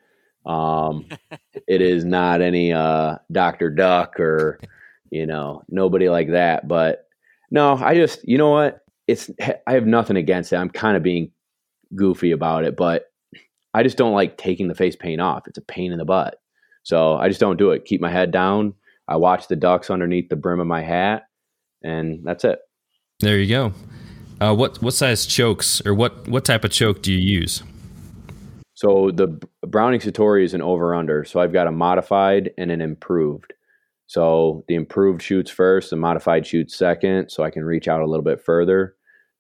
Um, <laughs> it is not any uh, Doctor Duck or you know nobody like that. But no, I just you know what? It's I have nothing against it. I'm kind of being goofy about it, but I just don't like taking the face paint off. It's a pain in the butt. So I just don't do it. Keep my head down. I watch the ducks underneath the brim of my hat, and that's it. There you go. Uh, what what size chokes or what what type of choke do you use? So the Browning Citori is an over under. So I've got a modified and an improved. So the improved shoots first, the modified shoots second, so I can reach out a little bit further.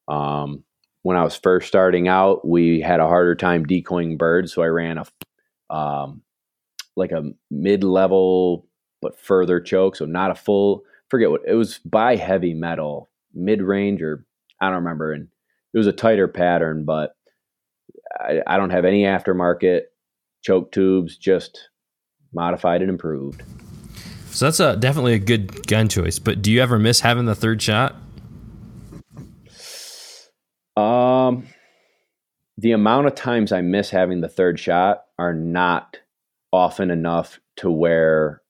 Um, when I was first starting out, we had a harder time decoying birds, so I ran a um, like a mid level but further choke. So not a full. Forget what it was by heavy metal, mid range or I don't remember, and it was a tighter pattern, but I, I don't have any aftermarket choke tubes, just modified and improved. So that's a definitely a good gun choice. But do you ever miss having the third shot? Um, the amount of times I miss having the third shot are not often enough to where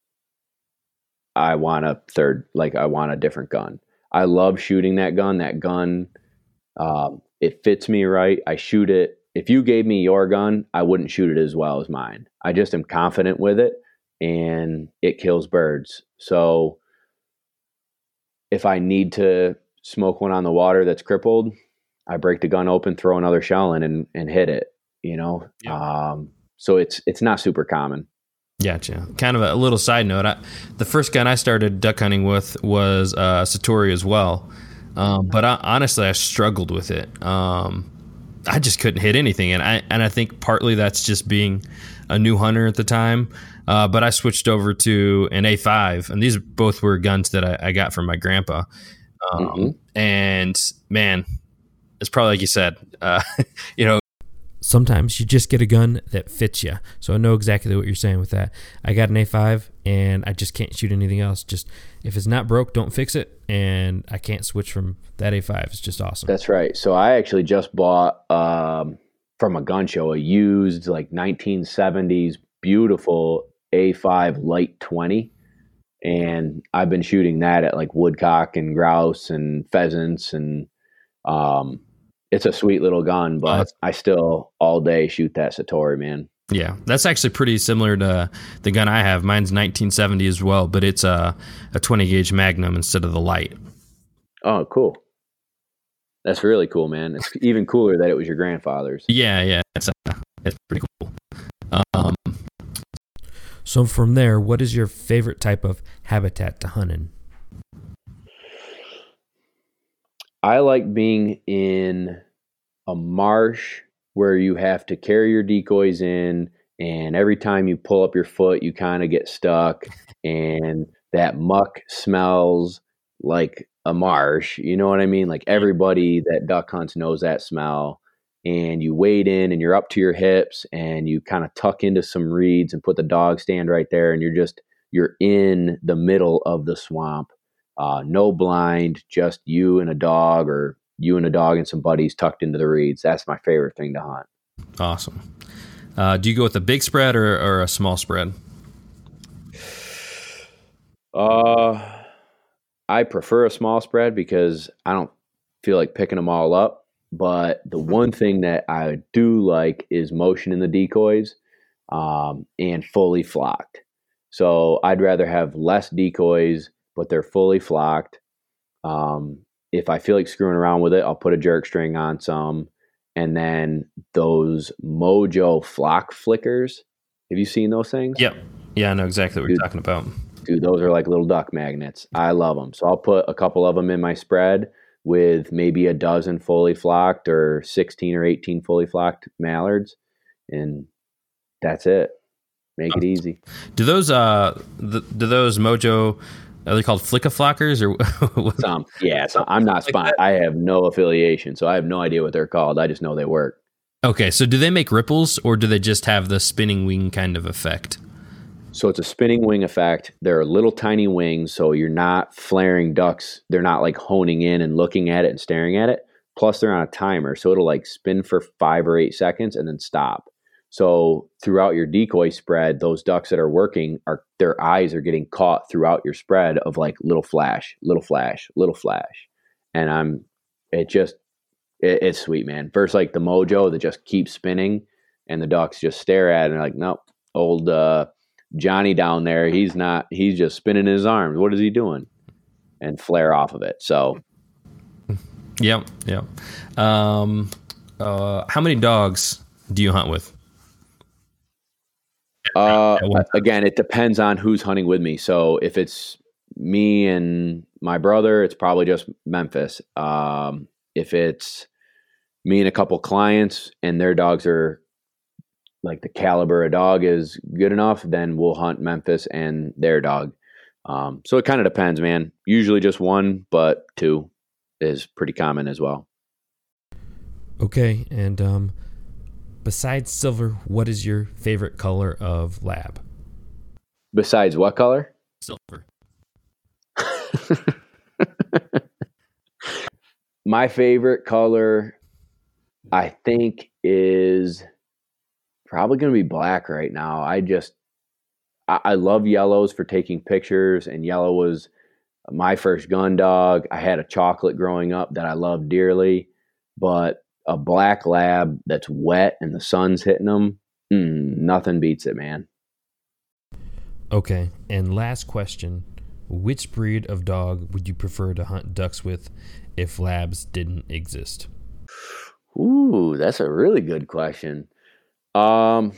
I want a third, like I want a different gun. I love shooting that gun. That gun, um, it fits me right. I shoot it. If you gave me your gun, I wouldn't shoot it as well as mine. I just am confident with it, and it kills birds. So if I need to smoke one on the water that's crippled, I break the gun open, throw another shell in, and and hit it. You know, yeah. um, so it's it's not super common. Gotcha. Kind of a, little side note. I, the first gun I started duck hunting with was uh, Citori as well, um, but I, honestly, I struggled with it. Um, I just couldn't hit anything, and I and I think partly that's just being a new hunter at the time. Uh, but I switched over to an A5, and these both were guns that I, I got from my grandpa. Um, mm-hmm. And man, it's probably like you said, uh, <laughs> you know, sometimes you just get a gun that fits you. So I know exactly what you're saying with that. I got an A5 and I just can't shoot anything else. Just if it's not broke, don't fix it. And I can't switch from that A5. It's just awesome. That's right. So I actually just bought um, from a gun show a used like 1970s beautiful A5 Light 20. And I've been shooting that at like woodcock and grouse and pheasants and um, it's a sweet little gun, but uh, I still all day shoot that Citori, man. Yeah, that's actually pretty similar to the gun I have. Mine's 1970 as well, but it's a a 20 gauge Magnum instead of the light. Oh, cool. That's really cool, man. It's <laughs> even cooler that it was your grandfather's. Yeah, yeah, it's uh, it's pretty cool. Um, so from there, what is your favorite type of habitat to hunt in? I like being in a marsh where you have to carry your decoys in and every time you pull up your foot you kind of get stuck and that muck smells like a marsh you know what i mean? Like everybody that duck hunts knows that smell and you wade in and you're up to your hips and you kind of tuck into some reeds and put the dog stand right there and you're just you're in the middle of the swamp uh, no blind, just you and a dog, or you and a dog and some buddies tucked into the reeds. That's my favorite thing to hunt. Awesome. Uh, do you go with a big spread or, or a small spread? Uh, I prefer a small spread because I don't feel like picking them all up. But the one thing that I do like is motion in the decoys um, and fully flocked. So I'd rather have less decoys but they're fully flocked. Um, if I feel like screwing around with it, I'll put a jerk string on some. And then those Mojo flock flickers. Have you seen those things? Yep. Yeah, I know exactly what dude, you're talking about. Dude, those are like little duck magnets. I love them. So I'll put a couple of them in my spread with maybe a dozen fully flocked or 16 or 18 fully flocked mallards. And that's it. Make it easy. Do those uh the, do those Mojo are they called flickaflockers or <laughs> some? Yeah, so I'm not spot. I have no affiliation, so I have no idea what they're called. I just know they work. Okay, so do they make ripples or do they just have the spinning wing kind of effect? So it's a spinning wing effect. They're little tiny wings, so you're not flaring ducks. They're not like honing in and looking at it and staring at it. Plus, they're on a timer, so it'll like spin for five or eight seconds and then stop. So throughout your decoy spread, those ducks that are working are their eyes are getting caught throughout your spread of like little flash, little flash, little flash. And I'm it just it, it's sweet, man. First like the mojo that just keeps spinning and the ducks just stare at it and like, nope, old uh, Johnny down there, he's not he's just spinning his arms. What is he doing? And flare off of it. So Yep, yep. Um uh how many dogs do you hunt with? Uh, again, it depends on who's hunting with me. So if it's me and my brother, it's probably just Memphis. Um, if it's me and a couple clients and their dogs are like the caliber a dog is good enough, then we'll hunt Memphis and their dog. Um, so it kind of depends, man. Usually just one, but two is pretty common as well. Okay, and um, Besides silver, what is your favorite color of lab? Besides what color? Silver. <laughs> My favorite color, I think, is probably going to be black right now. I just, I, I, love yellows for taking pictures, and yellow was my first gun dog. I had a chocolate growing up that I loved dearly, but a black lab that's wet and the sun's hitting them, mm, nothing beats it, man. Okay, and last question. Which breed of dog would you prefer to hunt ducks with if labs didn't exist? Ooh, that's a really good question. Um,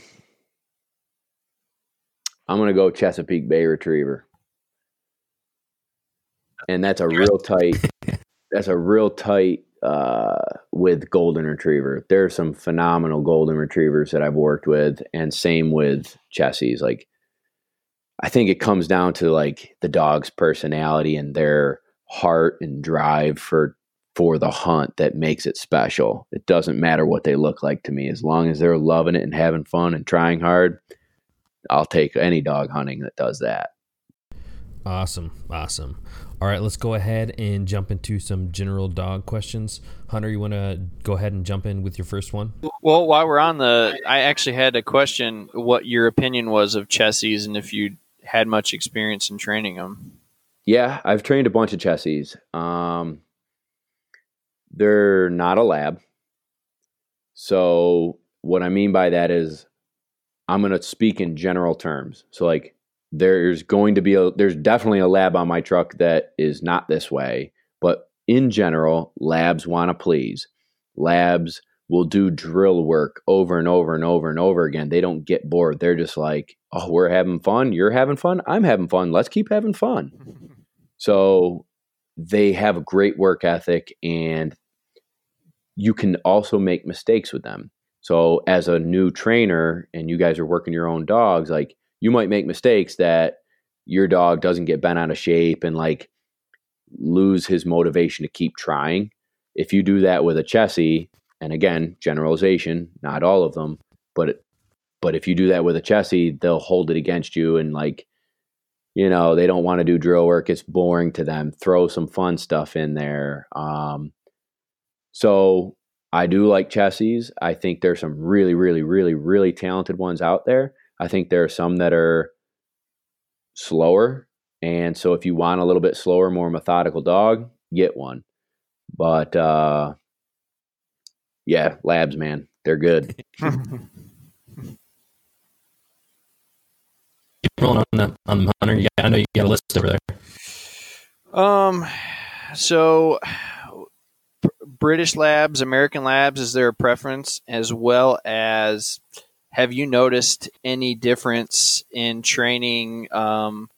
I'm gonna go Chesapeake Bay Retriever, and that's a real tight. That's a real tight uh, with golden retriever. There are some phenomenal golden retrievers that I've worked with, and same with Chessies. Like, I think it comes down to like the dog's personality and their heart and drive for for the hunt that makes it special. It doesn't matter what they look like to me, as long as they're loving it and having fun and trying hard. I'll take any dog hunting that does that. Awesome. Awesome. All right, let's go ahead and jump into some general dog questions. Hunter, you want to go ahead and jump in with your first one? Well, while we're on the, I actually had a question what your opinion was of Chessies and if you had much experience in training them. Yeah, I've trained a bunch of Chessies. Um, they're not a lab. So, what I mean by that is I'm going to speak in general terms. So, like, there's going to be a there's definitely a lab on my truck that is not this way but in general labs want to please. Labs will do drill work over and over and over and over again. They don't get bored. They're just like oh we're having fun. You're having fun. I'm having fun. Let's keep having fun. <laughs> So they have a great work ethic and you can also make mistakes with them. So as a new trainer and you guys are working your own dogs like you might make mistakes that your dog doesn't get bent out of shape and like lose his motivation to keep trying. If you do that with a Chessie, and again, generalization, not all of them, but but if you do that with a Chessie, they'll hold it against you and like you know, they don't want to do drill work. It's boring to them. Throw some fun stuff in there. Um, so I do like Chessies. I think there's some really, really, really, really talented ones out there. I think there are some that are slower. And so if you want a little bit slower, more methodical dog, get one. But uh, yeah, labs, man, they're good. rolling on the on the hunter. Yeah, I know you got a list over there. Um, so British labs, American labs, is there a preference as well as have you noticed any difference in training um,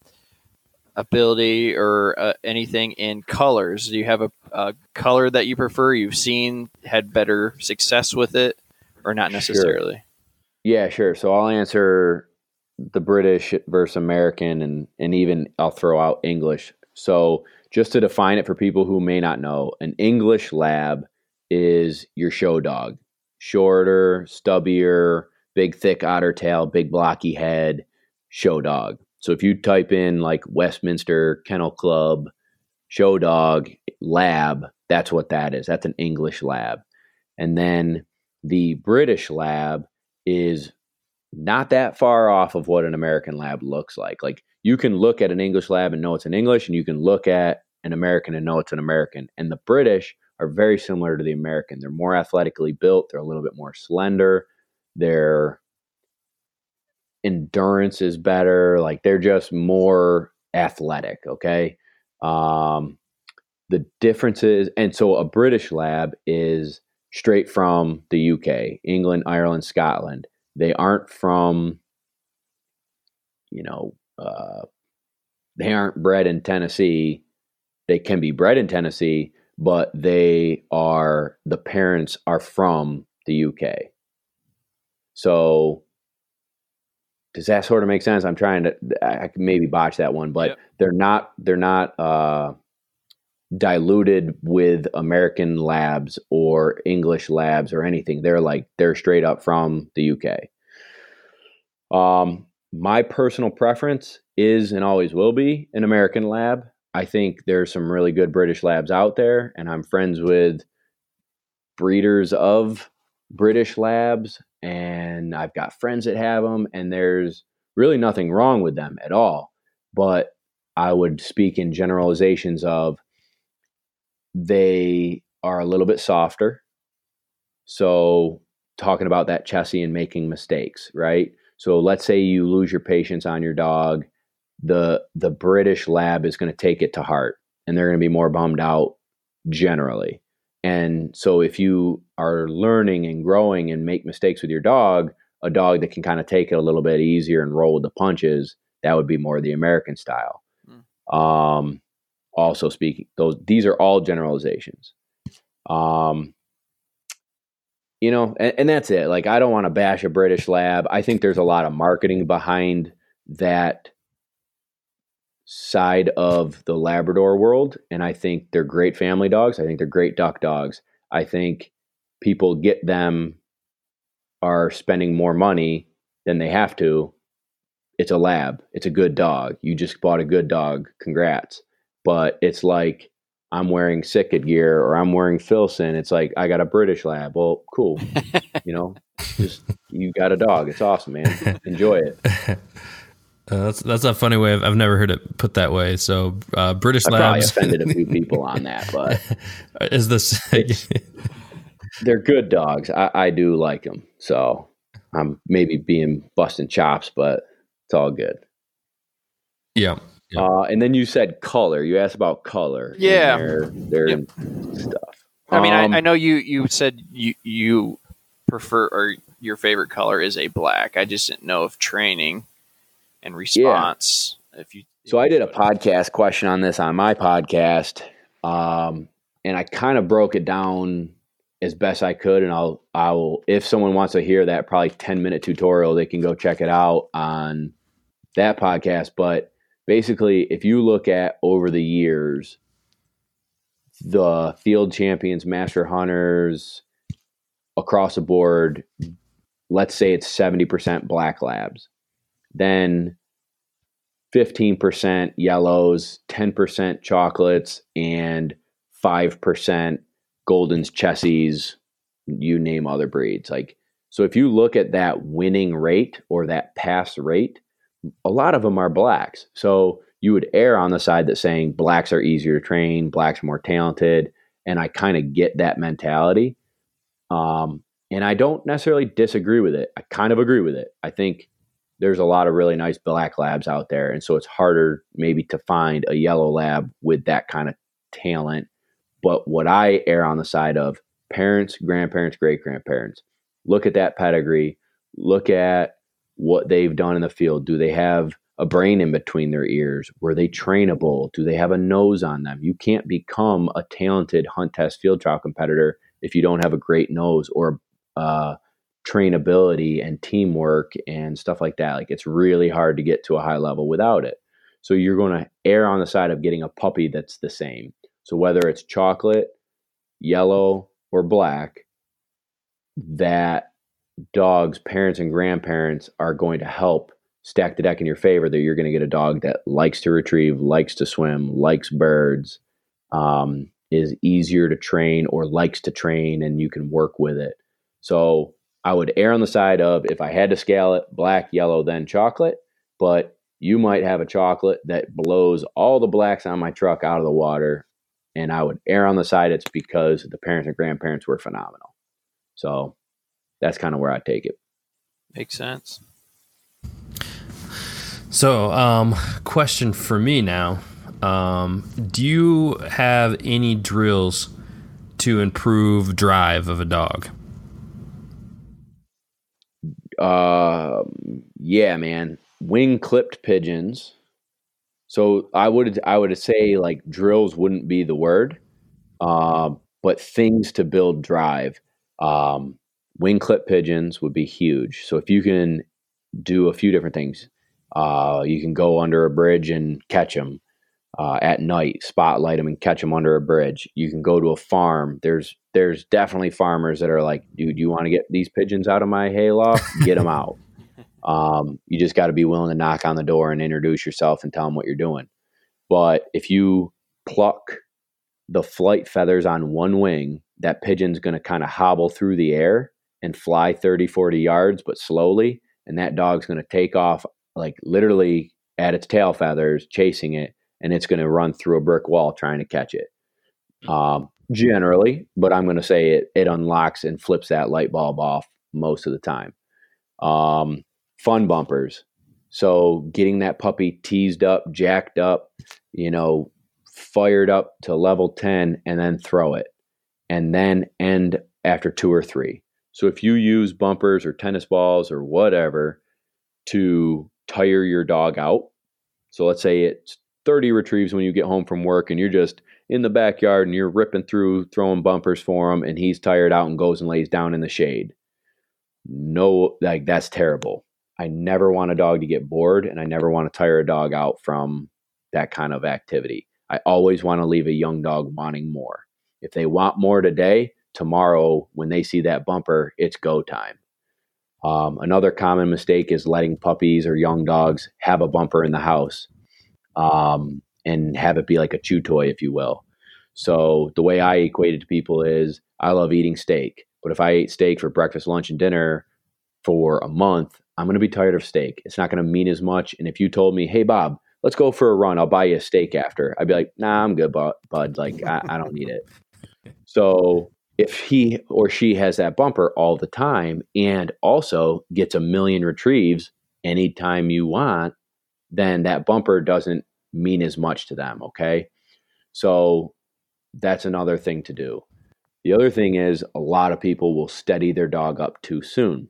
ability or uh, anything in colors? Do you have a, a, color that you prefer? You've seen had better success with it, or not necessarily? Sure. Yeah, sure. So I'll answer the British versus American, and and even I'll throw out English. So just to define it for people who may not know, an English lab is your show dog, shorter, stubbier big, thick otter tail, big, blocky head, show dog. So if you type in like Westminster Kennel Club, show dog, lab, that's what that is. That's an English lab. And then the British lab is not that far off of what an American lab looks like. Like you can look at an English lab and know it's an English, and you can look at an American and know it's an American. And the British are very similar to the American. They're more athletically built, they're a little bit more slender, their endurance is better like they're just more athletic okay? Um the differences and so a british lab is straight from the uk england ireland scotland. They aren't from you know uh, they aren't bred in tennessee. They can be bred in tennessee but they are the parents are from the uk so does that sort of make sense? I'm trying to I can maybe botch that one, but yep. they're not they're not uh, diluted with American labs or English labs or anything. They're like they're straight up from the UK. Um, my personal preference is and always will be an American lab. I think there's some really good British labs out there, and I'm friends with breeders of British labs, and I've got friends that have them, and there's really nothing wrong with them at all. But I would speak in generalizations of they are a little bit softer. So, talking about that chessie and making mistakes, right? So, let's say you lose your patience on your dog, the the British lab is going to take it to heart and they're going to be more bummed out generally. And so if you are learning and growing and make mistakes with your dog, a dog that can kind of take it a little bit easier and roll with the punches, that would be more the American style. Mm. Um, also speaking, those these are all generalizations. Um, you know, and, and that's it. Like I don't want to bash a British lab. I think there's a lot of marketing behind that side of the Labrador world. And I think they're great family dogs. I think they're great duck dogs. I think people get them are spending more money than they have to. It's a lab. It's a good dog. You just bought a good dog. Congrats. But it's like I'm wearing Sitka gear or I'm wearing Filson. It's like I got a British lab. Well, cool. <laughs> you know, just you got a dog. It's awesome, man. Enjoy it. <laughs> Uh, that's that's a funny way. Of, I've never heard it put that way. So uh, British I Labs offended a few people <laughs> on that, but <laughs> is this? they're good dogs. I, I do like them. So I'm maybe being busting chops, but it's all good. Yeah. yeah. Uh, and then you said color. You asked about color. Yeah. Their, their yep. stuff. I mean, um, I, I know you you said you you prefer or your favorite color is a black. I just didn't know if training and response. Yeah. If you, if so, I did a podcast question on this on my podcast, um, and I kind of broke it down as best I could. And I'll, I will, if someone wants to hear that probably ten minute tutorial, they can go check it out on that podcast. But basically, if you look at over the years, the field champions, master hunters across the board, let's say it's 70% black labs then 15% yellows, 10% chocolates, and 5% Goldens, Chessies, you name other breeds. Like, so if you look at that winning rate or that pass rate, a lot of them are blacks. So you would err on the side that saying blacks are easier to train, blacks are more talented. And I kind of get that mentality. Um, and I don't necessarily disagree with it. I kind of agree with it. I think there's a lot of really nice black labs out there. And so it's harder maybe to find a yellow lab with that kind of talent. But what I err on the side of parents, grandparents, great grandparents, look at that pedigree, look at what they've done in the field. Do they have a brain in between their ears? Were they trainable? Do they have a nose on them? You can't become a talented hunt test field trial competitor if you don't have a great nose or uh, trainability and teamwork and stuff like that. Like it's really hard to get to a high level without it. So you're going to err on the side of getting a puppy that's the same. So whether it's chocolate, yellow, or black, that dog's parents and grandparents are going to help stack the deck in your favor that you're going to get a dog that likes to retrieve, likes to swim, likes birds, um, is easier to train or likes to train, and you can work with it. So I would err on the side of if I had to scale it, black, yellow, then chocolate. But you might have a chocolate that blows all the blacks on my truck out of the water. And I would err on the side it's because the parents and grandparents were phenomenal. So that's kind of where I take it. Makes sense. So, um, question for me now. Um, do you have any drills to improve drive of a dog? Uh, yeah, man. Wing clipped pigeons. So I would I would say like drills wouldn't be the word, uh, but things to build drive. Um, wing clip pigeons would be huge. So if you can do a few different things, uh, you can go under a bridge and catch them uh, at night, spotlight them and catch them under a bridge. You can go to a farm. There's there's definitely farmers that are like, dude, you want to get these pigeons out of my hayloft? Get them out. <laughs> Um, you just got to be willing to knock on the door and introduce yourself and tell them what you're doing. But if you pluck the flight feathers on one wing, that pigeon's going to kind of hobble through the air and fly 30, 40 yards, but slowly. And that dog's going to take off like literally at its tail feathers, chasing it and it's going to run through a brick wall trying to catch it. Um, generally, but I'm going to say it, it unlocks and flips that light bulb off most of the time. Um, fun bumpers. So getting that puppy teased up, jacked up, you know, fired up to level 10 and then throw it and then end after two or three. So if you use bumpers or tennis balls or whatever to tire your dog out, so let's say it's 30 retrieves when you get home from work and you're just in the backyard and you're ripping through throwing bumpers for him and he's tired out and goes and lays down in the shade. No, like that's terrible. I never want a dog to get bored and I never want to tire a dog out from that kind of activity. I always want to leave a young dog wanting more. If they want more today, tomorrow when they see that bumper, it's go time. Um, another common mistake is letting puppies or young dogs have a bumper in the house um, and have it be like a chew toy, if you will. So the way I equate it to people is I love eating steak, but if I ate steak for breakfast, lunch, and dinner for a month, I'm going to be tired of steak. It's not going to mean as much. And if you told me, hey, Bob, let's go for a run, I'll buy you a steak after, I'd be like, nah, I'm good, bud. Like, I, I don't need it. So if he or she has that bumper all the time and also gets a million retrieves anytime you want, then that bumper doesn't mean as much to them. Okay. So that's another thing to do. The other thing is a lot of people will steady their dog up too soon.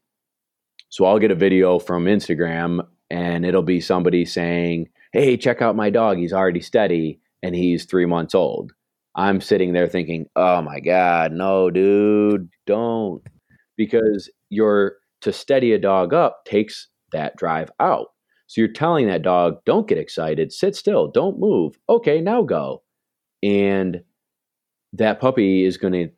So I'll get a video from Instagram and it'll be somebody saying, Hey, check out my dog. He's already steady and he's three months old. I'm sitting there thinking, oh my God, no, dude, don't. Because your to steady a dog up takes that drive out. So you're telling that dog, don't get excited, sit still, don't move. Okay, now go. And that puppy is going to,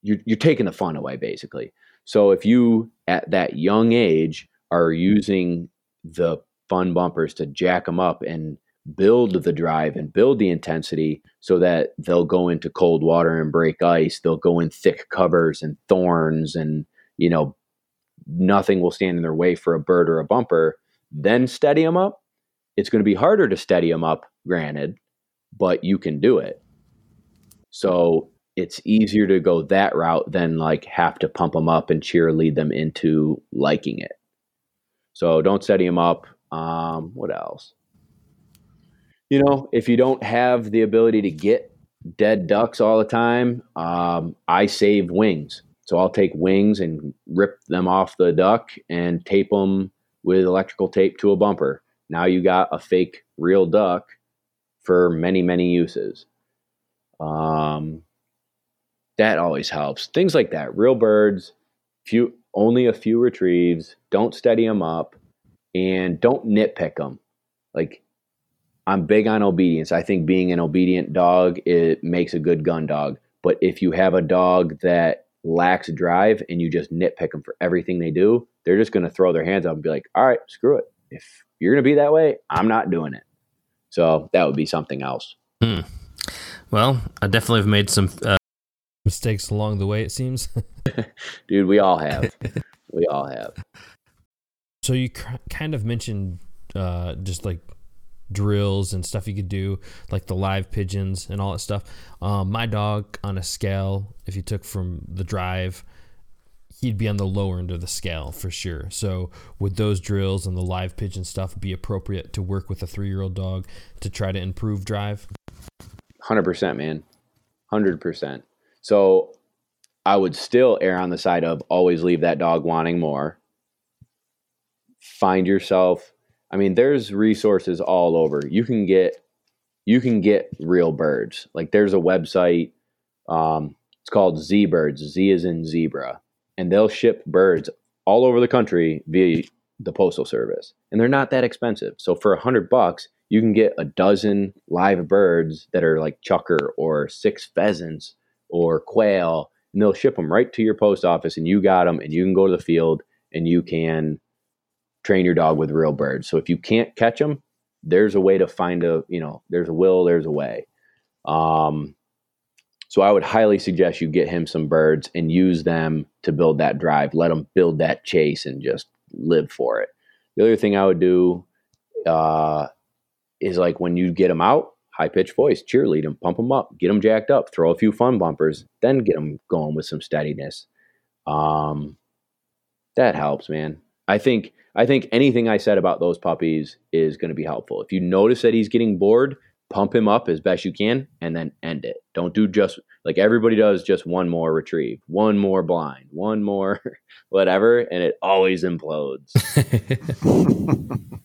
you're, you're taking the fun away, basically. So if you, at that young age, are using the fun bumpers to jack them up and build the drive and build the intensity so that they'll go into cold water and break ice. They'll go in thick covers and thorns and, you know, nothing will stand in their way for a bird or a bumper. Then steady them up. It's going to be harder to steady them up, granted, but you can do it. So it's easier to go that route than like have to pump them up and cheerlead them into liking it. So don't steady them up. Um, what else? you know, if you don't have the ability to get dead ducks all the time, um, I save wings. So I'll take wings and rip them off the duck and tape them with electrical tape to a bumper. Now you got a fake real duck for many, many uses. Um, that always helps. Things like that. Real birds, few only a few retrieves. Don't steady them up, and don't nitpick them. Like I'm big on obedience. I think being an obedient dog it makes a good gun dog. But if you have a dog that lacks drive and you just nitpick them for everything they do, they're just going to throw their hands up and be like, "All right, screw it. If you're going to be that way, I'm not doing it." So that would be something else. Hmm. Well, I definitely have made some uh, mistakes along the way. It seems, <laughs> <laughs> dude. We all have. <laughs> we all have. So you kind of mentioned uh, just like drills and stuff you could do, like the live pigeons and all that stuff. Um, my dog, on a scale, if you took from the drive, he'd be on the lower end of the scale for sure. So, would those drills and the live pigeon stuff be appropriate to work with a three year old dog to try to improve drive? 100%, man. 100%. So, I would still err on the side of always leave that dog wanting more. Find yourself I mean, there's resources all over. You can get you can get real birds. Like there's a website. Um, it's called Z Birds. Z is in zebra, and they'll ship birds all over the country via the postal service, and they're not that expensive. So for a hundred bucks, you can get a dozen live birds that are like chukar or six pheasants or quail, and they'll ship them right to your post office, and you got them, and you can go to the field and you can train your dog with real birds. So if you can't catch them, there's a way to find a, you know, there's a will, there's a way. Um, so I would highly suggest you get him some birds and use them to build that drive. Let him build that chase and just live for it. The other thing I would do uh, is like when you get him out, high pitched voice, cheerlead him, pump him up, get him jacked up, throw a few fun bumpers, then get him going with some steadiness. Um, that helps, man. I think I think anything I said about those puppies is going to be helpful. If you notice that he's getting bored, pump him up as best you can and then end it. Don't do just like everybody does just one more retrieve, one more blind, one more <laughs> whatever, and it always implodes. <laughs>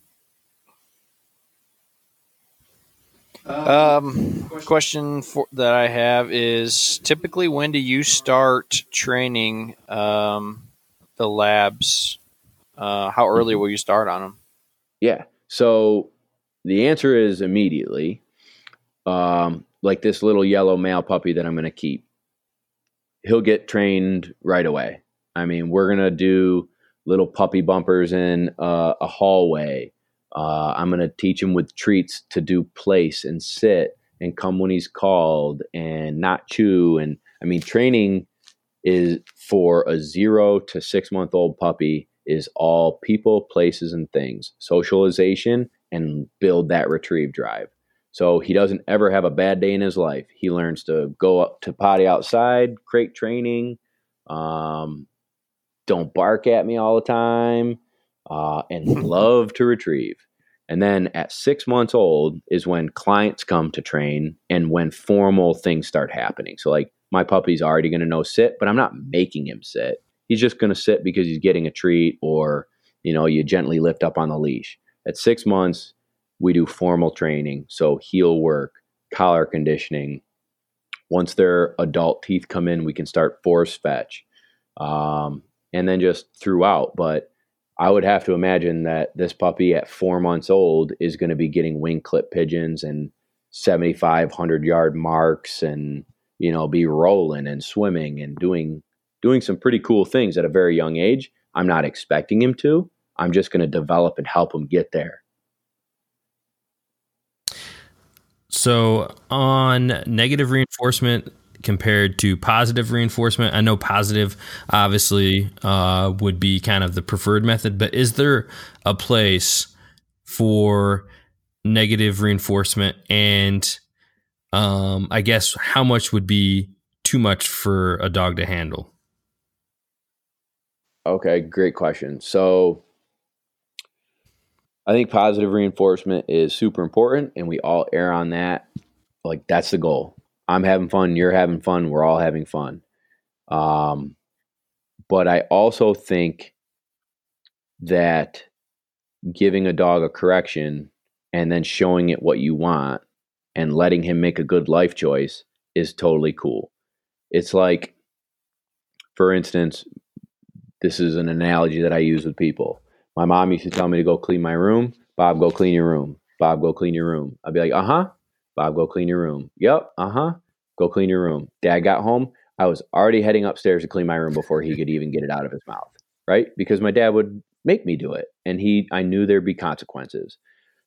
Um, question for, that I have is typically when do you start training um, the labs? Uh, how early will you start on them? Yeah. So the answer is immediately. Um, like this little yellow male puppy that I'm going to keep. He'll get trained right away. I mean, we're going to do little puppy bumpers in uh, a hallway. Uh, I'm going to teach him with treats to do place and sit and come when he's called and not chew. And I mean, training is for a zero to six month old puppy is all people, places, and things, socialization, and build that retrieve drive. So he doesn't ever have a bad day in his life. He learns to go up to potty outside, crate training, um, don't bark at me all the time, uh, and <laughs> love to retrieve. And then at six months old is when clients come to train and when formal things start happening. So, like, my puppy's already going to know sit, but I'm not making him sit. He's just going to sit because he's getting a treat or, you know, you gently lift up on the leash. At six months, we do formal training, so heel work, collar conditioning. Once their adult teeth come in, we can start force fetch, um, and then just throughout. But I would have to imagine that this puppy at four months old is going to be getting wing clip pigeons and 7,500 yard marks, and you know, be rolling and swimming and doing doing some pretty cool things at a very young age. I'm not expecting him to. I'm just going to develop and help him get there. So, on negative reinforcement compared to positive reinforcement, I know positive obviously uh, would be kind of the preferred method, but is there a place for negative reinforcement? And um, I guess how much would be too much for a dog to handle? Okay, great question. So, I think positive reinforcement is super important, and we all err on that. Like that's the goal. I'm having fun. You're having fun. We're all having fun. Um, but I also think that giving a dog a correction and then showing it what you want and letting him make a good life choice is totally cool. It's like, for instance, this is an analogy that I use with people my mom used to tell me to go clean my room. Bob, go clean your room. Bob, go clean your room. I'd be like, uh huh. Bob, go clean your room. Yep, uh huh. Go clean your room. Dad got home. I was already heading upstairs to clean my room before he could even get it out of his mouth, right? Because my dad would make me do it, and he, I knew there'd be consequences.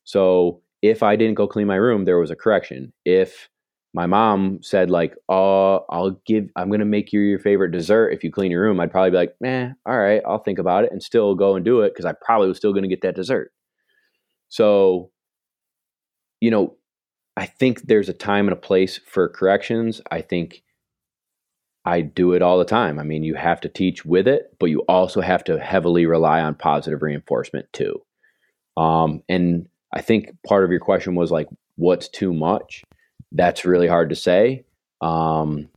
So if I didn't go clean my room, there was a correction. If my mom said like, "Oh, I'll give. I'm gonna make you your favorite dessert if you clean your room." I'd probably be like, "Eh, all right, I'll think about it," and still go and do it because I probably was still gonna get that dessert. So, you know, I think there's a time and a place for corrections. I think I do it all the time. I mean, you have to teach with it, but you also have to heavily rely on positive reinforcement too. Um, and I think part of your question was like, what's too much? That's really hard to say. Um,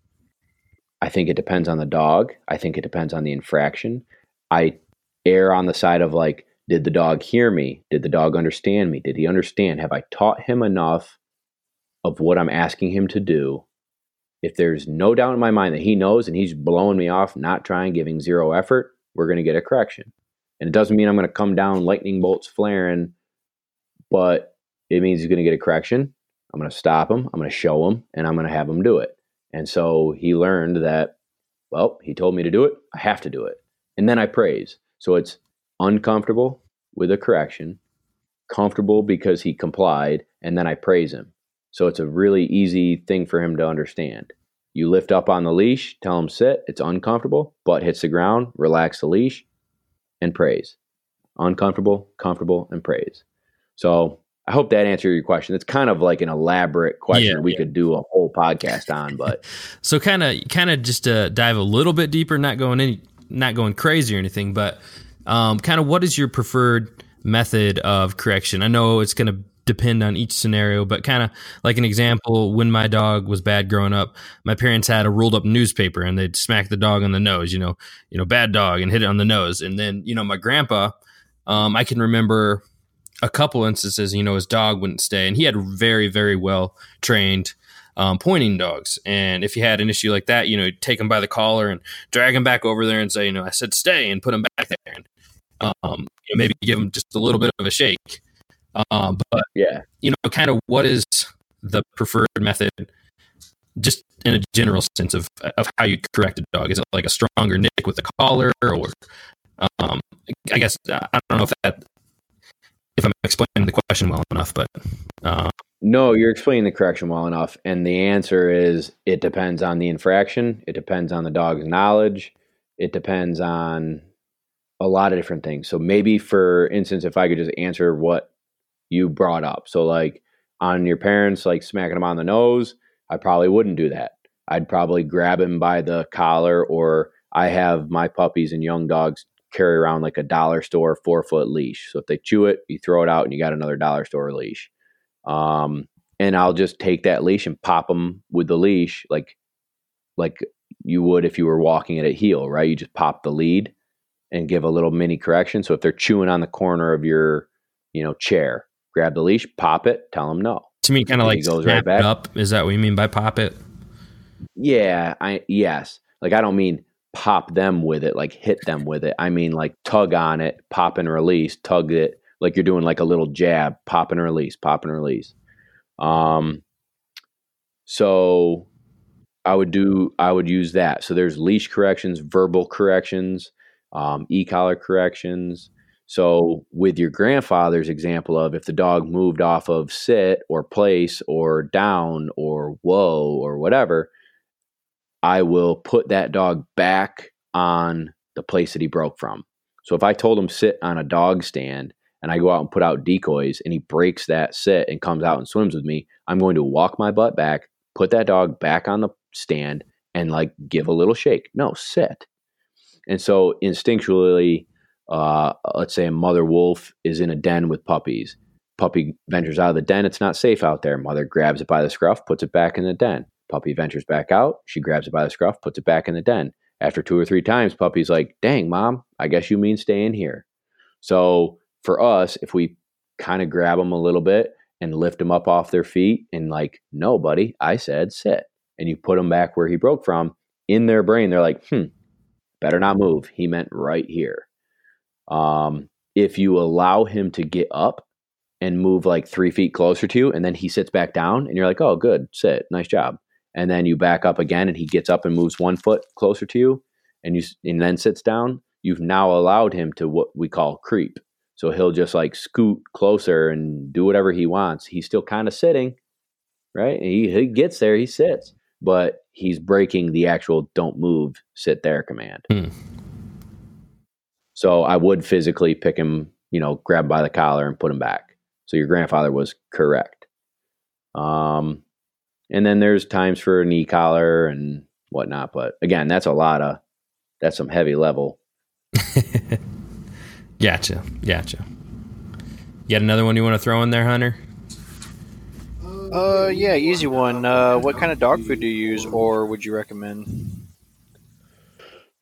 I think it depends on the dog. I think it depends on the infraction. I err on the side of like, did the dog hear me? Did the dog understand me? Did he understand? Have I taught him enough of what I'm asking him to do? If there's no doubt in my mind that he knows and he's blowing me off, not trying, giving zero effort, we're going to get a correction. And it doesn't mean I'm going to come down lightning bolts flaring, but it means he's going to get a correction. I'm going to stop him, I'm going to show him, and I'm going to have him do it. And so he learned that, well, he told me to do it, I have to do it. And then I praise. So it's uncomfortable with a correction, comfortable because he complied, and then I praise him. So it's a really easy thing for him to understand. You lift up on the leash, tell him sit, it's uncomfortable, butt hits the ground, relax the leash, and praise. Uncomfortable, comfortable, and praise. So I hope that answered your question. It's kind of like an elaborate question Yeah, we yeah. could do a whole podcast on, <laughs> but So kind of kind of just to dive a little bit deeper, not going any not going crazy or anything, but um, kind of what is your preferred method of correction? I know it's going to depend on each scenario, but kind of like an example, when my dog was bad growing up, my parents had a rolled up newspaper and they'd smack the dog on the nose, you know, you know, bad dog and hit it on the nose. And then, you know, my grandpa, um, I can remember a couple instances, you know, his dog wouldn't stay and he had very, very well trained um, pointing dogs. And if you had an issue like that, you know, take him by the collar and drag him back over there and say, you know, I said stay and put him back there. And um, you know, maybe give him just a little bit of a shake. Um, but yeah. you know, kind of what is the preferred method, just in a general sense of of how you correct a dog? Is it like a stronger nick with the collar, or um, I guess I don't know if that if I'm explaining the well enough, but uh, No, you're explaining the correction well enough. And the answer is it depends on the infraction, it depends on the dog's knowledge, it depends on a lot of different things. So maybe for instance, if I could just answer what you brought up. So like on your parents like smacking them on the nose, I probably wouldn't do that. I'd probably grab him by the collar or I have my puppies and young dogs carry around like a dollar store four foot leash. So if they chew it, you throw it out and you got another dollar store leash. Um, and I'll just take that leash and pop them with the leash like like you would if you were walking at a heel, right? You just pop the lead and give a little mini correction. So if they're chewing on the corner of your, you know, chair, grab the leash, pop it, tell them no. to me, kind of like goes snap right back. up. Is that what you mean by pop it? Yeah, I yes. Like I don't mean pop them with it, like hit them with it. I mean like tug on it, pop and release, tug it like you're doing like a little jab, pop and release, pop and release. Um so I would do I would use that. So there's leash corrections, verbal corrections, um, e-collar corrections. So with your grandfather's example of if the dog moved off of sit or place or down or whoa or whatever, I will put that dog back on the place that he broke from. So if I told him sit on a dog stand and I go out and put out decoys and he breaks that sit and comes out and swims with me, I'm going to walk my butt back, put that dog back on the stand and like give a little shake. No, sit. And so instinctually, uh, let's say a mother wolf is in a den with puppies. Puppy ventures out of the den. It's not safe out there. Mother grabs it by the scruff, puts it back in the den. Puppy ventures back out. She grabs it by the scruff, puts it back in the den. After two or three times, puppy's like, dang, mom, I guess you mean stay in here. So for us, if we kind of grab them a little bit and lift them up off their feet and like, no, buddy, I said sit. And you put them back where he broke from, in their brain, they're like, hmm, better not move. He meant right here. Um, if you allow him to get up and move like three feet closer to you, and then he sits back down, and you're like, oh, good, sit, nice job. And then you back up again, and he gets up and moves one foot closer to you, and you and then sits down. You've now allowed him to what we call creep. So he'll just like scoot closer and do whatever he wants. He's still kind of sitting, right? He he gets there, he sits, but he's breaking the actual "don't move, sit there" command. Hmm. So I would physically pick him, you know, grab him by the collar and put him back. So your grandfather was correct. Um, and then there's times for an e-collar and whatnot, but again, that's a lot of that's some heavy level. <laughs> Gotcha, gotcha. You got another one you want to throw in there, Hunter? Uh, yeah, easy one. Uh, what kind of dog food do you use, or would you recommend?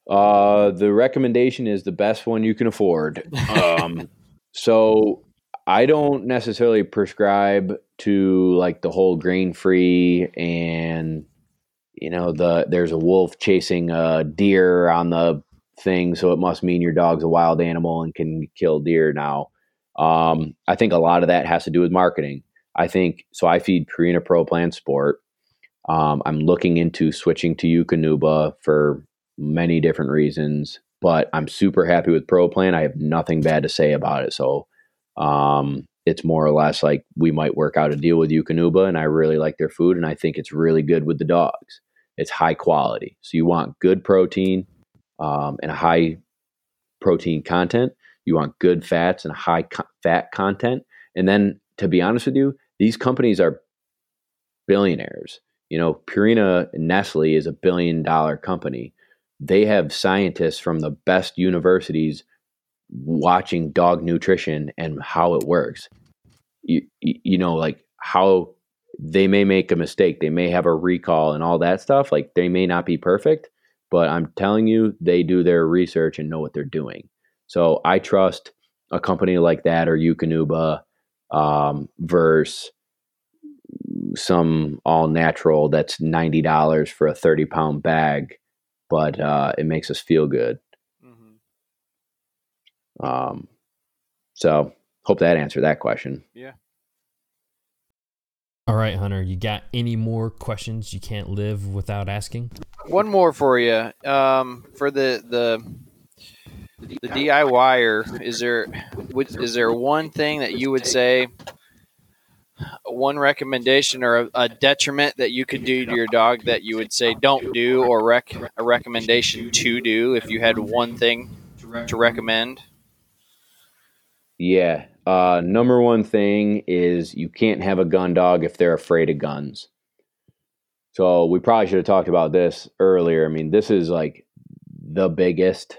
Uh, the recommendation is the best one you can afford. <laughs> Um, so I don't necessarily prescribe to like the whole grain free and you know the there's a wolf chasing a deer on the thing, so it must mean your dog's a wild animal and can kill deer now. Um, I think a lot of that has to do with marketing. I think so. I feed Purina Pro Plan Sport. Um, I'm looking into switching to Eukanuba for many different reasons, but I'm super happy with Pro Plan. I have nothing bad to say about it. So um, it's more or less like we might work out a deal with Eukanuba, and I really like their food, and I think it's really good with the dogs. It's high quality, so you want good protein um, and a high protein content. You want good fats and high co- fat content, and then to be honest with you, these companies are billionaires. You know, Purina Nestle is a billion dollar company. They have scientists from the best universities watching dog nutrition and how it works. You, you know, like how they may make a mistake, they may have a recall and all that stuff. Like they may not be perfect, but I'm telling you, they do their research and know what they're doing. So I trust a company like that or Eukanuba um, versus some all natural that's ninety dollars for a thirty pound bag, but uh, it makes us feel good. Um, so hope that answered that question. Yeah. All right, Hunter, you got any more questions you can't live without asking? One more for you. Um, for the the the DIYer, is there is there one thing that you would say, one recommendation or a, a, detriment that you could do to your dog that you would say don't do, or rec a recommendation to do if you had one thing to recommend? Yeah, uh, number one thing is you can't have a gun dog if they're afraid of guns. So we probably should have talked about this earlier. I mean, this is like the biggest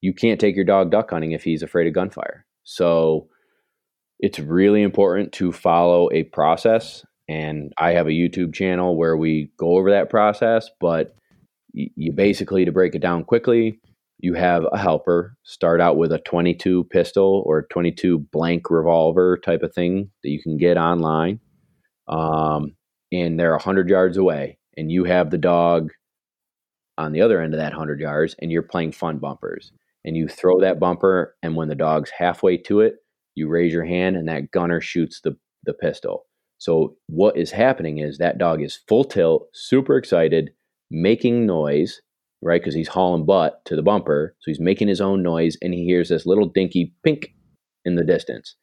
you can't take your dog duck hunting if he's afraid of gunfire. So it's really important to follow a process. And I have a YouTube channel where we go over that process, but you basically, to break it down quickly, you have a helper start out with a 22 pistol or 22 blank revolver type of thing that you can get online. Um, and they're 100 yards away, and you have the dog on the other end of that 100 yards, and you're playing fun bumpers and you throw that bumper and when the dog's halfway to it you raise your hand and that gunner shoots the, the pistol so what is happening is that dog is full tilt super excited making noise right? Because he's hauling butt to the bumper so he's making his own noise and he hears this little dinky pink in the distance.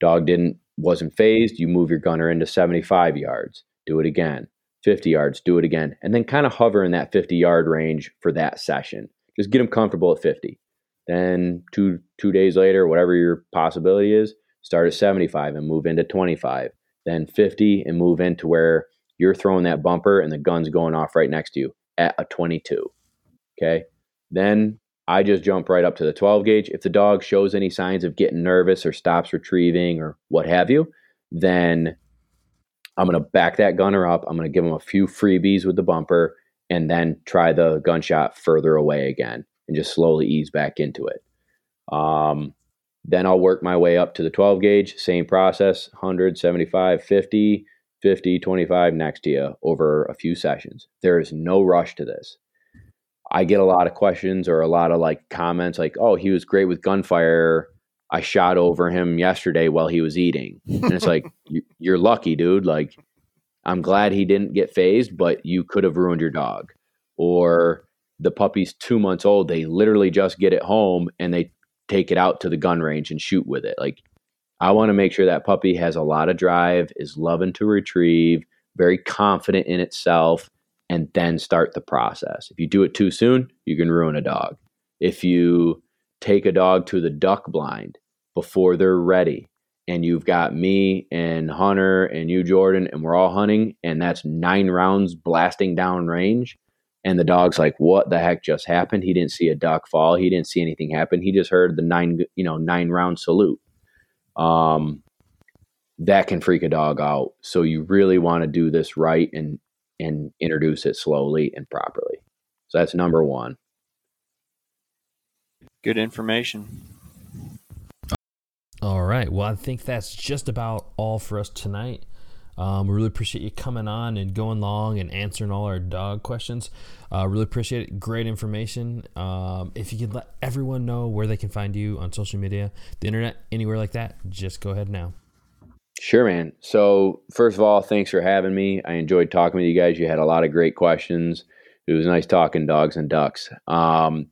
Dog didn't wasn't phased. You move your gunner into 75 yards. Do it again. 50 yards. Do it again. And then kind of hover in that 50 yard range for that session. Just get him comfortable at 50 then two two days later, whatever your possibility is, start at 75 and move into 25. Then 50 and move into where you're throwing that bumper and the gun's going off right next to you at a 22. Okay. Then I just jump right up to the 12 gauge. If the dog shows any signs of getting nervous or stops retrieving or what have you, then I'm going to back that gunner up. I'm going to give him a few freebies with the bumper and then try the gunshot further away again and just slowly ease back into it. Um, then I'll work my way up to the 12 gauge, same process 100, 75, 50, 50, 25 next to you over a few sessions. There is no rush to this. I get a lot of questions or a lot of like comments like, oh, he was great with gunfire. I shot over him yesterday while he was eating. And it's like, <laughs> you're lucky, dude. Like, I'm glad he didn't get phased, but you could have ruined your dog. Or the puppy's two months old, they literally just get it home and they take it out to the gun range and shoot with it. Like, I want to make sure that puppy has a lot of drive, is loving to retrieve, very confident in itself, and then start the process. If you do it too soon, you can ruin a dog. If you take a dog to the duck blind before they're ready, and you've got me and Hunter and you, Jordan, and we're all hunting, and that's nine rounds blasting down range, and the dog's like, "What the heck just happened?" He didn't see a duck fall. He didn't see anything happen. He just heard the nine, you know, nine round salute. Um, that can freak a dog out. So you really want to do this right and and introduce it slowly and properly. So that's number one. Good information. All right. Well, I think that's just about all for us tonight. Um, we really appreciate you coming on and going long and answering all our dog questions. Uh, really appreciate it. Great information. Um, if you could let everyone know where they can find you on social media, the internet, anywhere like that, just go ahead now. Sure, man. So, first of all, thanks for having me. I enjoyed talking with you guys. You had a lot of great questions. It was nice talking dogs and ducks. Um,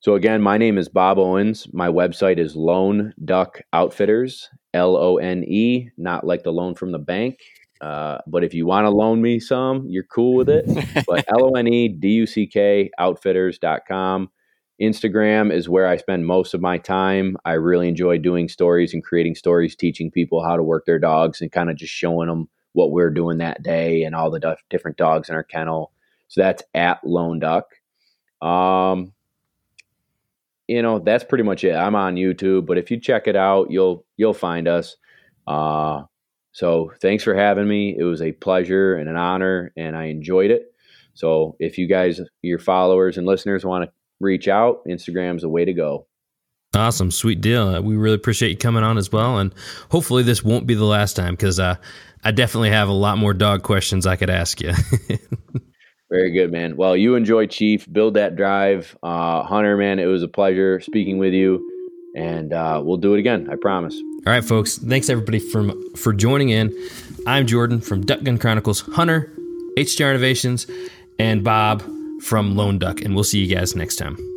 so, again, my name is Bob Owens. My website is Lone Duck Outfitters, L O N E, not like the loan from the bank. Uh, but if you want to loan me some, you're cool with it. <laughs> but L O N E D U C K outfitters.com. Instagram is where I spend most of my time. I really enjoy doing stories and creating stories, teaching people how to work their dogs and kind of just showing them what we're doing that day and all the different dogs in our kennel. So that's at Lone Duck. Um, you know, that's pretty much it. I'm on YouTube, but if you check it out, you'll you'll find us. Uh, so thanks for having me. It was a pleasure and an honor, and I enjoyed it. So if you guys, your followers and listeners, want to reach out, Instagram's a way to go. Awesome, sweet deal. Uh, we really appreciate you coming on as well, and hopefully this won't be the last time because uh, I definitely have a lot more dog questions I could ask you. <laughs> Very good, man. Well, you enjoy Chief. Build that drive, uh, Hunter. Man, it was a pleasure speaking with you, and uh, we'll do it again. I promise. All right, folks. Thanks everybody for for joining in. I'm Jordan from Duck Gun Chronicles. Hunter, HTR Innovations, and Bob from Lone Duck, and we'll see you guys next time.